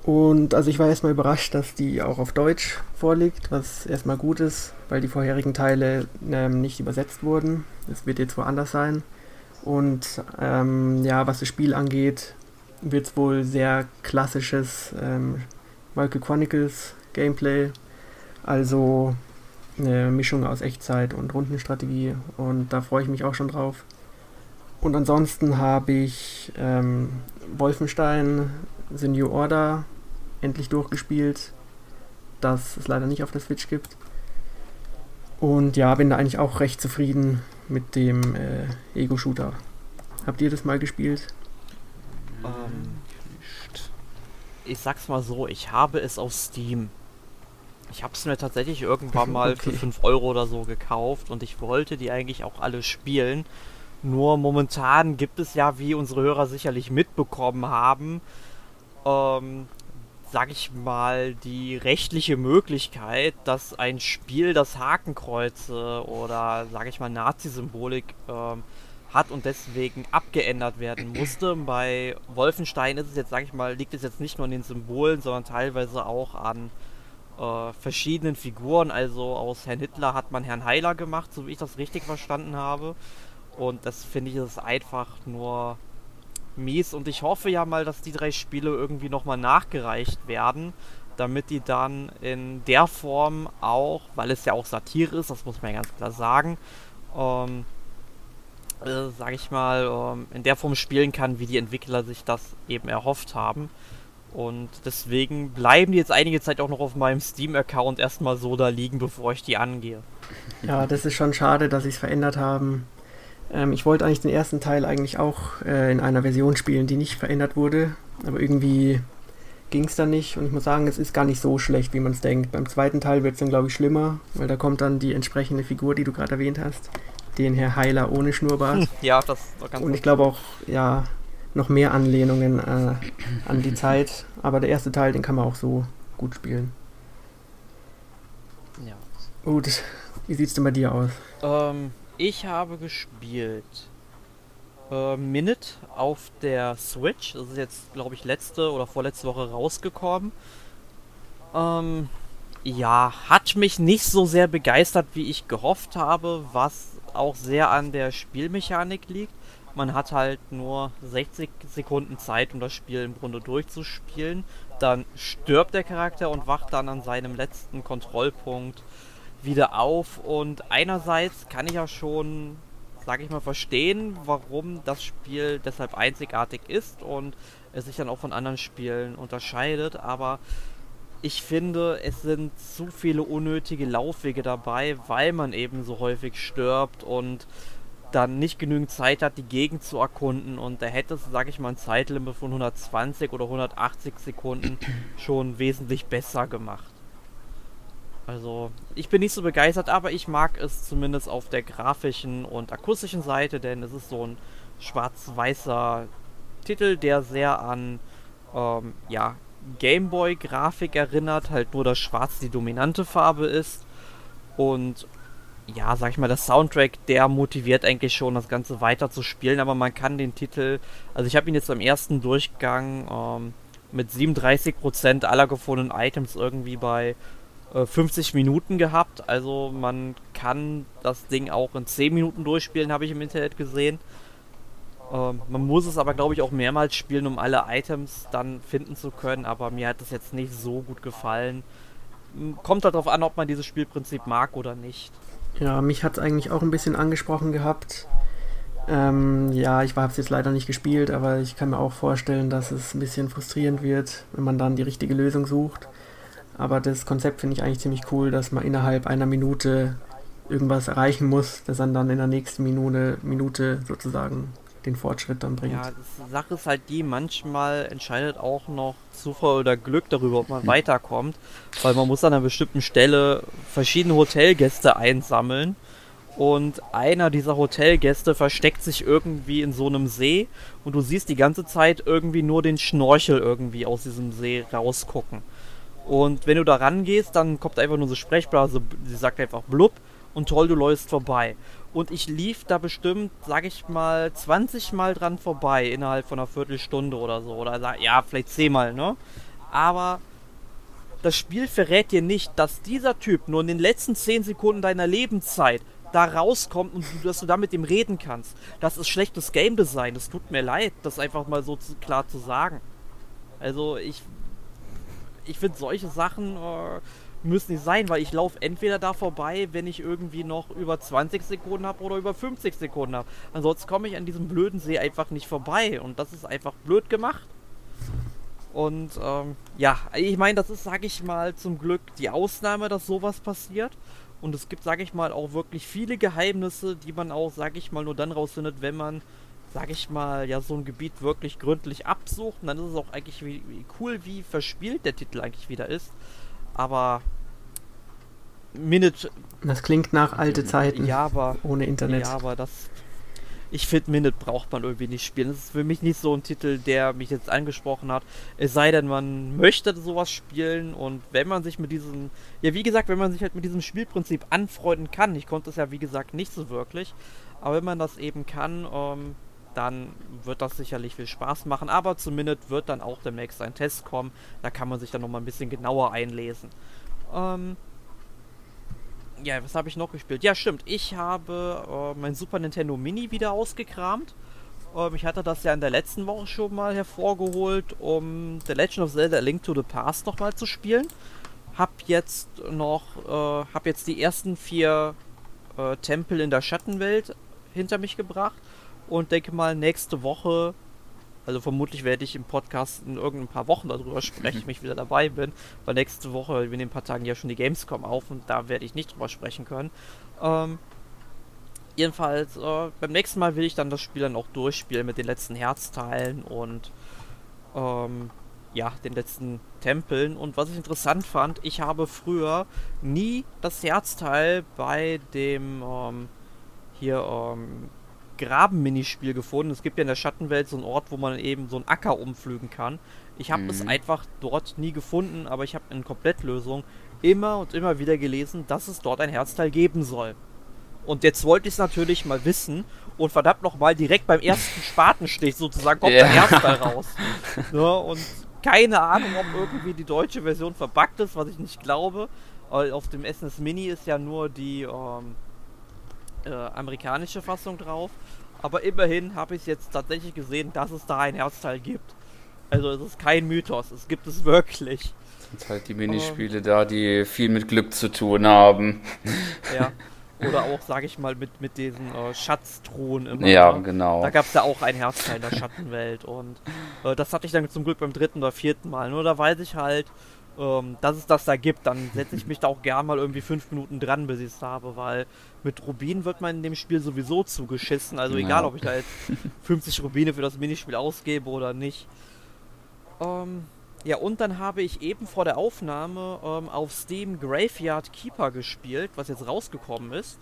Und also ich war erstmal überrascht, dass die auch auf Deutsch vorliegt, was erstmal gut ist, weil die vorherigen Teile ähm, nicht übersetzt wurden. Das wird jetzt woanders sein. Und ähm, ja, was das Spiel angeht, wird es wohl sehr klassisches ähm, Michael Chronicles Gameplay. Also eine Mischung aus Echtzeit und Rundenstrategie. Und da freue ich mich auch schon drauf. Und ansonsten habe ich ähm, Wolfenstein The New Order endlich durchgespielt, das es leider nicht auf der Switch gibt. Und ja, bin da eigentlich auch recht zufrieden mit dem äh, Ego-Shooter. Habt ihr das mal gespielt? Ähm, ich sag's mal so, ich habe es auf Steam. Ich habe es mir tatsächlich irgendwann *laughs* mal okay. für 5 Euro oder so gekauft und ich wollte die eigentlich auch alle spielen. Nur momentan gibt es ja, wie unsere Hörer sicherlich mitbekommen haben, ähm, sag ich mal, die rechtliche Möglichkeit, dass ein Spiel, das Hakenkreuze oder, sag ich mal, Nazi-Symbolik ähm, hat und deswegen abgeändert werden musste. Bei Wolfenstein ist es jetzt, sag ich mal, liegt es jetzt nicht nur an den Symbolen, sondern teilweise auch an äh, verschiedenen Figuren. Also aus Herrn Hitler hat man Herrn Heiler gemacht, so wie ich das richtig verstanden habe. Und das finde ich ist einfach nur mies. Und ich hoffe ja mal, dass die drei Spiele irgendwie nochmal nachgereicht werden, damit die dann in der Form auch, weil es ja auch Satire ist, das muss man ja ganz klar sagen, ähm, äh, sag ich mal, ähm, in der Form spielen kann, wie die Entwickler sich das eben erhofft haben. Und deswegen bleiben die jetzt einige Zeit auch noch auf meinem Steam-Account erstmal so da liegen, bevor ich die angehe. Ja, das ist schon schade, dass sie es verändert haben. Ähm, ich wollte eigentlich den ersten Teil eigentlich auch äh, in einer Version spielen, die nicht verändert wurde, aber irgendwie ging es dann nicht und ich muss sagen, es ist gar nicht so schlecht, wie man es denkt. Beim zweiten Teil wird es dann, glaube ich, schlimmer, weil da kommt dann die entsprechende Figur, die du gerade erwähnt hast, den Herr Heiler ohne Schnurrbart. *laughs* ja, das war ganz Und ich glaube auch, ja, noch mehr Anlehnungen äh, an die Zeit. Aber der erste Teil, den kann man auch so gut spielen. Ja. Gut, wie sieht's denn bei dir aus? Ähm, ich habe gespielt äh, Minute auf der Switch. Das ist jetzt, glaube ich, letzte oder vorletzte Woche rausgekommen. Ähm, ja, hat mich nicht so sehr begeistert, wie ich gehofft habe, was auch sehr an der Spielmechanik liegt. Man hat halt nur 60 Sekunden Zeit, um das Spiel im Grunde durchzuspielen. Dann stirbt der Charakter und wacht dann an seinem letzten Kontrollpunkt wieder auf. Und einerseits kann ich ja schon sage ich mal, verstehen, warum das Spiel deshalb einzigartig ist und es sich dann auch von anderen Spielen unterscheidet, aber ich finde, es sind zu viele unnötige Laufwege dabei, weil man eben so häufig stirbt und dann nicht genügend Zeit hat, die Gegend zu erkunden und da hätte es, sage ich mal, ein Zeitlimit von 120 oder 180 Sekunden schon wesentlich besser gemacht. Also, ich bin nicht so begeistert, aber ich mag es zumindest auf der grafischen und akustischen Seite, denn es ist so ein schwarz-weißer Titel, der sehr an ähm, ja, Gameboy-Grafik erinnert, halt nur, dass schwarz die dominante Farbe ist. Und ja, sag ich mal, der Soundtrack, der motiviert eigentlich schon, das Ganze weiter zu spielen, aber man kann den Titel, also ich habe ihn jetzt beim ersten Durchgang ähm, mit 37% aller gefundenen Items irgendwie bei 50 äh, Minuten gehabt. Also man kann das Ding auch in 10 Minuten durchspielen, habe ich im Internet gesehen. Ähm, man muss es aber, glaube ich, auch mehrmals spielen, um alle Items dann finden zu können. Aber mir hat das jetzt nicht so gut gefallen. Kommt halt darauf an, ob man dieses Spielprinzip mag oder nicht. Ja, mich hat es eigentlich auch ein bisschen angesprochen gehabt. Ähm, ja, ich habe es jetzt leider nicht gespielt, aber ich kann mir auch vorstellen, dass es ein bisschen frustrierend wird, wenn man dann die richtige Lösung sucht. Aber das Konzept finde ich eigentlich ziemlich cool, dass man innerhalb einer Minute irgendwas erreichen muss, das dann dann in der nächsten Minute, Minute sozusagen den Fortschritt dann bringt. Ja, die Sache ist halt die, manchmal entscheidet auch noch Zufall oder Glück darüber, ob man hm. weiterkommt, weil man muss an einer bestimmten Stelle verschiedene Hotelgäste einsammeln und einer dieser Hotelgäste versteckt sich irgendwie in so einem See und du siehst die ganze Zeit irgendwie nur den Schnorchel irgendwie aus diesem See rausgucken. Und wenn du da rangehst, dann kommt einfach nur so Sprechblase, sie sagt einfach blub und toll, du läufst vorbei. Und ich lief da bestimmt, sag ich mal, 20 Mal dran vorbei innerhalb von einer Viertelstunde oder so. Oder ja, vielleicht 10 Mal, ne? Aber das Spiel verrät dir nicht, dass dieser Typ nur in den letzten 10 Sekunden deiner Lebenszeit da rauskommt und du, dass du da mit ihm reden kannst. Das ist schlechtes Game Design. Es tut mir leid, das einfach mal so zu, klar zu sagen. Also ich ich finde, solche Sachen äh, müssen nicht sein, weil ich laufe entweder da vorbei, wenn ich irgendwie noch über 20 Sekunden habe oder über 50 Sekunden habe. Ansonsten komme ich an diesem blöden See einfach nicht vorbei und das ist einfach blöd gemacht. Und ähm, ja, ich meine, das ist, sage ich mal, zum Glück die Ausnahme, dass sowas passiert. Und es gibt, sage ich mal, auch wirklich viele Geheimnisse, die man auch, sage ich mal, nur dann rausfindet, wenn man sag ich mal, ja, so ein Gebiet wirklich gründlich absucht. Und dann ist es auch eigentlich wie, wie cool, wie verspielt der Titel eigentlich wieder ist. Aber Minute. Das klingt nach alte Zeiten. Ja, aber. Ohne Internet. Ja, aber das. Ich finde, Minute braucht man irgendwie nicht spielen. Das ist für mich nicht so ein Titel, der mich jetzt angesprochen hat. Es sei denn, man möchte sowas spielen und wenn man sich mit diesem. Ja, wie gesagt, wenn man sich halt mit diesem Spielprinzip anfreunden kann. Ich konnte es ja, wie gesagt, nicht so wirklich. Aber wenn man das eben kann, ähm, dann wird das sicherlich viel Spaß machen. Aber zumindest wird dann auch demnächst ein Test kommen. Da kann man sich dann nochmal ein bisschen genauer einlesen. Ähm ja, was habe ich noch gespielt? Ja, stimmt. Ich habe äh, mein Super Nintendo Mini wieder ausgekramt. Ähm, ich hatte das ja in der letzten Woche schon mal hervorgeholt, um The Legend of Zelda Link to the Past nochmal zu spielen. Hab jetzt noch, äh, hab jetzt die ersten vier äh, Tempel in der Schattenwelt hinter mich gebracht und denke mal, nächste Woche, also vermutlich werde ich im Podcast in irgendein paar Wochen darüber sprechen, *laughs* wenn ich wieder dabei bin, weil nächste Woche, wir nehmen ein paar Tagen ja schon die Gamescom auf und da werde ich nicht drüber sprechen können. Ähm, jedenfalls, äh, beim nächsten Mal will ich dann das Spiel dann auch durchspielen mit den letzten Herzteilen und ähm, ja, den letzten Tempeln. Und was ich interessant fand, ich habe früher nie das Herzteil bei dem ähm, hier ähm, Graben-Minispiel gefunden. Es gibt ja in der Schattenwelt so einen Ort, wo man eben so einen Acker umflügen kann. Ich habe mhm. es einfach dort nie gefunden, aber ich habe in Komplettlösung immer und immer wieder gelesen, dass es dort ein Herzteil geben soll. Und jetzt wollte ich es natürlich mal wissen und verdammt nochmal direkt beim ersten *laughs* Spatenstich sozusagen kommt ja. der Herzteil raus. ja, *laughs* und keine Ahnung, ob irgendwie die deutsche Version verbuggt ist, was ich nicht glaube. Auf dem SNES Mini ist ja nur die ähm, äh, amerikanische Fassung drauf. Aber immerhin habe ich jetzt tatsächlich gesehen, dass es da ein Herzteil gibt. Also es ist kein Mythos, es gibt es wirklich. Das sind halt die Minispiele ähm, da, die viel mit Glück zu tun haben. Ja. *laughs* Oder auch, sage ich mal, mit, mit diesen äh, Schatztruhen immer. Ja, ne? genau. Da gab es ja auch ein Herzteil in der Schattenwelt. Und äh, das hatte ich dann zum Glück beim dritten oder vierten Mal. Nur da weiß ich halt, ähm, dass es das da gibt, dann setze ich mich da auch gern mal irgendwie fünf Minuten dran, bis ich es habe, weil mit Rubin wird man in dem Spiel sowieso zugeschissen. Also ja. egal, ob ich da jetzt 50 Rubine für das Minispiel ausgebe oder nicht. Ähm, ja, und dann habe ich eben vor der Aufnahme ähm, auf Steam Graveyard Keeper gespielt, was jetzt rausgekommen ist.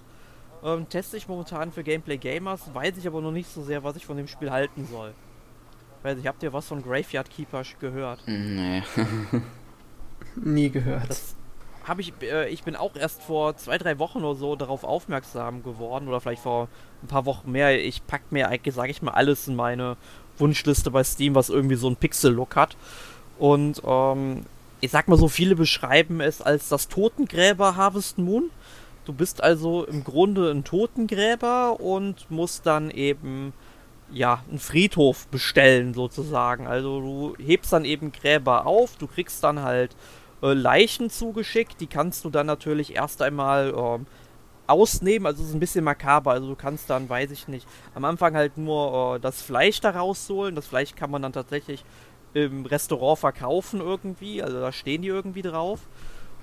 Ähm, teste ich momentan für Gameplay Gamers, weiß ich aber noch nicht so sehr, was ich von dem Spiel halten soll. Weiß ich, habt ihr was von Graveyard Keeper gehört? Nee. *laughs* Nie gehört. Das habe ich, äh, ich bin auch erst vor zwei, drei Wochen oder so darauf aufmerksam geworden oder vielleicht vor ein paar Wochen mehr. Ich packe mir eigentlich, sage ich mal, alles in meine Wunschliste bei Steam, was irgendwie so einen Pixel-Look hat. Und ähm, ich sag mal so, viele beschreiben es als das Totengräber Harvest Moon. Du bist also im Grunde ein Totengräber und musst dann eben ja, einen Friedhof bestellen sozusagen. Also du hebst dann eben Gräber auf, du kriegst dann halt äh, Leichen zugeschickt, die kannst du dann natürlich erst einmal ähm, ausnehmen, also es ist ein bisschen makaber, also du kannst dann, weiß ich nicht, am Anfang halt nur äh, das Fleisch da rausholen, das Fleisch kann man dann tatsächlich im Restaurant verkaufen irgendwie, also da stehen die irgendwie drauf.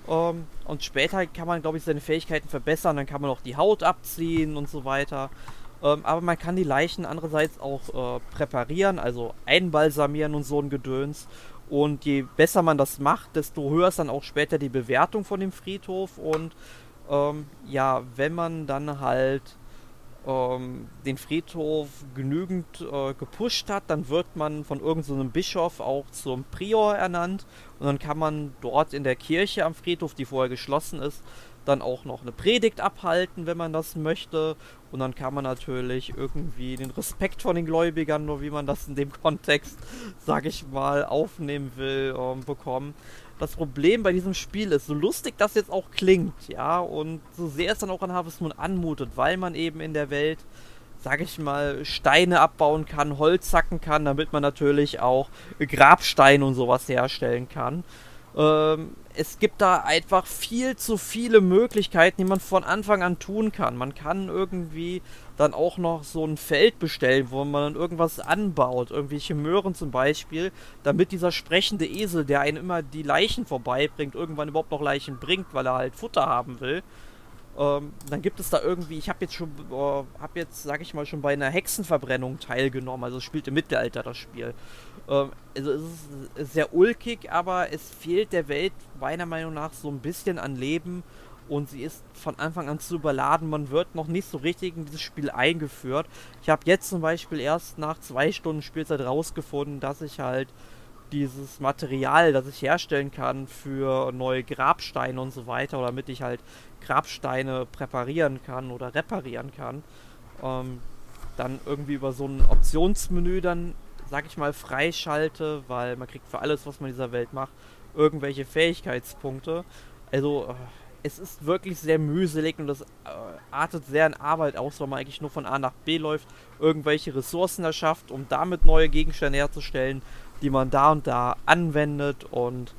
Ähm, und später kann man, glaube ich, seine Fähigkeiten verbessern, dann kann man auch die Haut abziehen und so weiter. Ähm, aber man kann die Leichen andererseits auch äh, präparieren, also einbalsamieren und so ein Gedöns. Und je besser man das macht, desto höher ist dann auch später die Bewertung von dem Friedhof. Und ähm, ja, wenn man dann halt ähm, den Friedhof genügend äh, gepusht hat, dann wird man von irgendeinem so Bischof auch zum Prior ernannt. Und dann kann man dort in der Kirche am Friedhof, die vorher geschlossen ist, dann auch noch eine Predigt abhalten, wenn man das möchte. Und dann kann man natürlich irgendwie den Respekt von den Gläubigern, nur wie man das in dem *laughs* Kontext, sag ich mal, aufnehmen will, ähm, bekommen. Das Problem bei diesem Spiel ist, so lustig das jetzt auch klingt, ja, und so sehr es dann auch an Harvest Moon anmutet, weil man eben in der Welt, sag ich mal, Steine abbauen kann, Holz zacken kann, damit man natürlich auch Grabsteine und sowas herstellen kann. Ähm, es gibt da einfach viel zu viele Möglichkeiten, die man von Anfang an tun kann. Man kann irgendwie dann auch noch so ein Feld bestellen, wo man dann irgendwas anbaut, irgendwelche Möhren zum Beispiel, damit dieser sprechende Esel, der einen immer die Leichen vorbeibringt, irgendwann überhaupt noch Leichen bringt, weil er halt Futter haben will. Ähm, dann gibt es da irgendwie, ich habe jetzt schon, äh, habe jetzt, sag ich mal, schon bei einer Hexenverbrennung teilgenommen. Also spielt im Mittelalter das Spiel. Ähm, also es ist sehr ulkig, aber es fehlt der Welt meiner Meinung nach so ein bisschen an Leben und sie ist von Anfang an zu überladen. Man wird noch nicht so richtig in dieses Spiel eingeführt. Ich habe jetzt zum Beispiel erst nach zwei Stunden Spielzeit rausgefunden, dass ich halt dieses Material, das ich herstellen kann für neue Grabsteine und so weiter, oder damit ich halt Grabsteine präparieren kann oder reparieren kann, ähm, dann irgendwie über so ein Optionsmenü dann sag ich mal, freischalte, weil man kriegt für alles, was man in dieser Welt macht, irgendwelche Fähigkeitspunkte. Also, äh, es ist wirklich sehr mühselig und das äh, artet sehr in Arbeit aus, weil man eigentlich nur von A nach B läuft, irgendwelche Ressourcen erschafft, um damit neue Gegenstände herzustellen, die man da und da anwendet und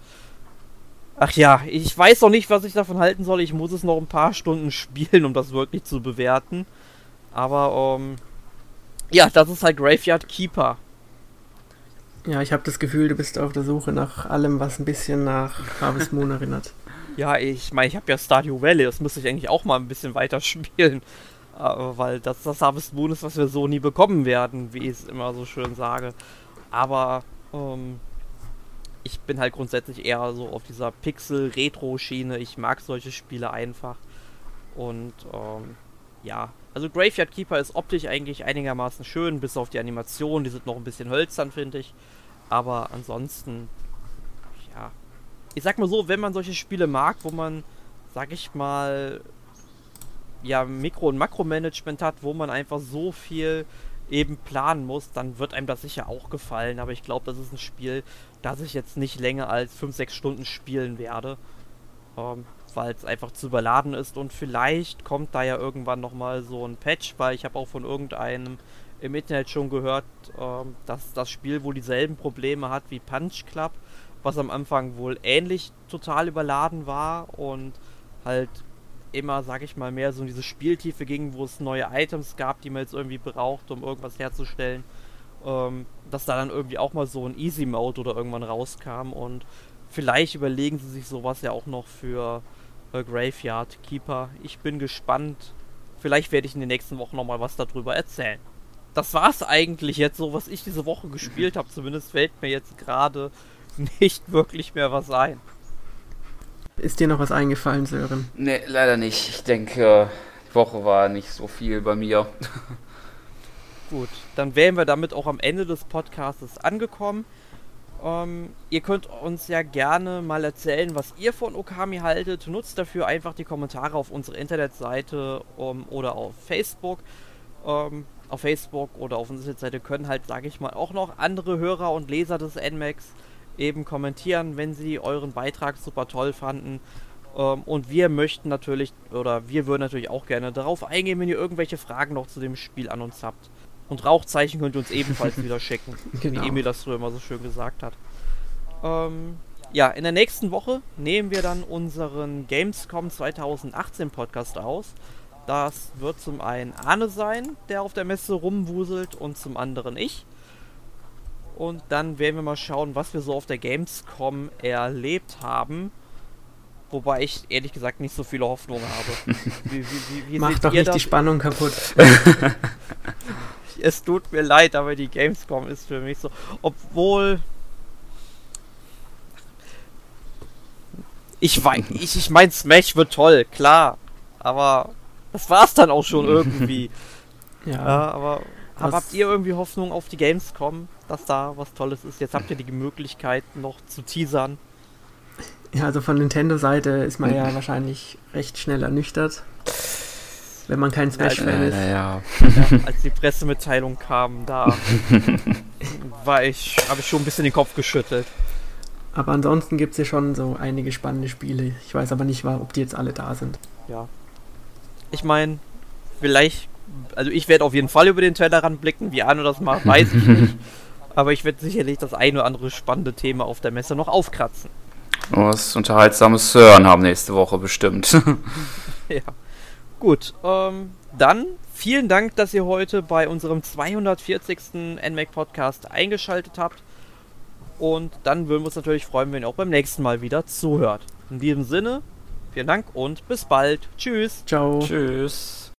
Ach ja, ich weiß noch nicht, was ich davon halten soll. Ich muss es noch ein paar Stunden spielen, um das wirklich zu bewerten. Aber, ähm, ja, das ist halt Graveyard Keeper. Ja, ich habe das Gefühl, du bist auf der Suche nach allem, was ein bisschen nach Harvest Moon *laughs* erinnert. Ja, ich meine, ich habe ja Stardew Valley, das müsste ich eigentlich auch mal ein bisschen weiter spielen. Äh, weil das das Harvest Moon ist, was wir so nie bekommen werden, wie ich es immer so schön sage. Aber ähm, ich bin halt grundsätzlich eher so auf dieser Pixel-Retro-Schiene. Ich mag solche Spiele einfach. Und ähm, ja, Also Graveyard Keeper ist optisch eigentlich einigermaßen schön, bis auf die Animation, die sind noch ein bisschen hölzern, finde ich. Aber ansonsten, ja. Ich sag mal so, wenn man solche Spiele mag, wo man, sag ich mal, ja, Mikro- und Makromanagement hat, wo man einfach so viel eben planen muss, dann wird einem das sicher auch gefallen. Aber ich glaube, das ist ein Spiel, das ich jetzt nicht länger als 5-6 Stunden spielen werde. Ähm, weil es einfach zu überladen ist und vielleicht kommt da ja irgendwann nochmal so ein Patch, weil ich habe auch von irgendeinem im Internet schon gehört, ähm, dass das Spiel wohl dieselben Probleme hat wie Punch Club, was am Anfang wohl ähnlich total überladen war und halt immer, sag ich mal, mehr so in diese Spieltiefe ging, wo es neue Items gab, die man jetzt irgendwie braucht, um irgendwas herzustellen. Ähm, dass da dann irgendwie auch mal so ein Easy Mode oder irgendwann rauskam und vielleicht überlegen sie sich sowas ja auch noch für äh, Graveyard Keeper. Ich bin gespannt. Vielleicht werde ich in den nächsten Wochen nochmal was darüber erzählen. Das war's eigentlich jetzt so, was ich diese Woche gespielt habe. Zumindest fällt mir jetzt gerade *laughs* nicht wirklich mehr was ein. Ist dir noch was eingefallen, Sören? Nee, leider nicht. Ich denke, die Woche war nicht so viel bei mir. Gut, dann wären wir damit auch am Ende des Podcasts angekommen. Ähm, ihr könnt uns ja gerne mal erzählen, was ihr von Okami haltet. Nutzt dafür einfach die Kommentare auf unserer Internetseite um, oder auf Facebook. Ähm, auf Facebook oder auf unserer Internetseite können halt, sage ich mal, auch noch andere Hörer und Leser des NMAX eben kommentieren, wenn sie euren Beitrag super toll fanden. Ähm, und wir möchten natürlich, oder wir würden natürlich auch gerne darauf eingehen, wenn ihr irgendwelche Fragen noch zu dem Spiel an uns habt. Und Rauchzeichen könnt ihr uns ebenfalls *laughs* wieder schicken, genau. wie Emil das früher immer so schön gesagt hat. Ähm, ja, in der nächsten Woche nehmen wir dann unseren Gamescom 2018 Podcast aus. Das wird zum einen Arne sein, der auf der Messe rumwuselt, und zum anderen ich. Und dann werden wir mal schauen, was wir so auf der Gamescom erlebt haben. Wobei ich ehrlich gesagt nicht so viele Hoffnungen habe. *laughs* Wie, wie, wie, Macht doch nicht das? die Spannung kaputt. *laughs* es tut mir leid, aber die Gamescom ist für mich so. Obwohl. Ich weiß, ich, ich mein, Smash wird toll, klar. Aber das war's dann auch schon *laughs* irgendwie. ja. ja. aber, aber habt ihr irgendwie Hoffnung auf die Gamescom, dass da was Tolles ist? Jetzt habt ihr die Möglichkeit noch zu teasern. Ja, also von Nintendo-Seite ist man ja wahrscheinlich recht schnell ernüchtert wenn man kein Smash-Fan ist. Ja, ja. als die Pressemitteilung kam, da *laughs* war ich, habe ich schon ein bisschen den Kopf geschüttelt. Aber ansonsten gibt es ja schon so einige spannende Spiele. Ich weiß aber nicht, ob die jetzt alle da sind. Ja. Ich meine, vielleicht, also ich werde auf jeden Fall über den Tellerrand blicken. Wie Arno das macht, weiß ich *laughs* nicht. Aber ich werde sicherlich das ein oder andere spannende Thema auf der Messe noch aufkratzen. Was unterhaltsames Hören haben nächste Woche bestimmt. *laughs* ja. Gut, ähm, dann vielen Dank, dass ihr heute bei unserem 240. NMAC Podcast eingeschaltet habt. Und dann würden wir uns natürlich freuen, wenn ihr auch beim nächsten Mal wieder zuhört. In diesem Sinne, vielen Dank und bis bald. Tschüss. Ciao. Tschüss.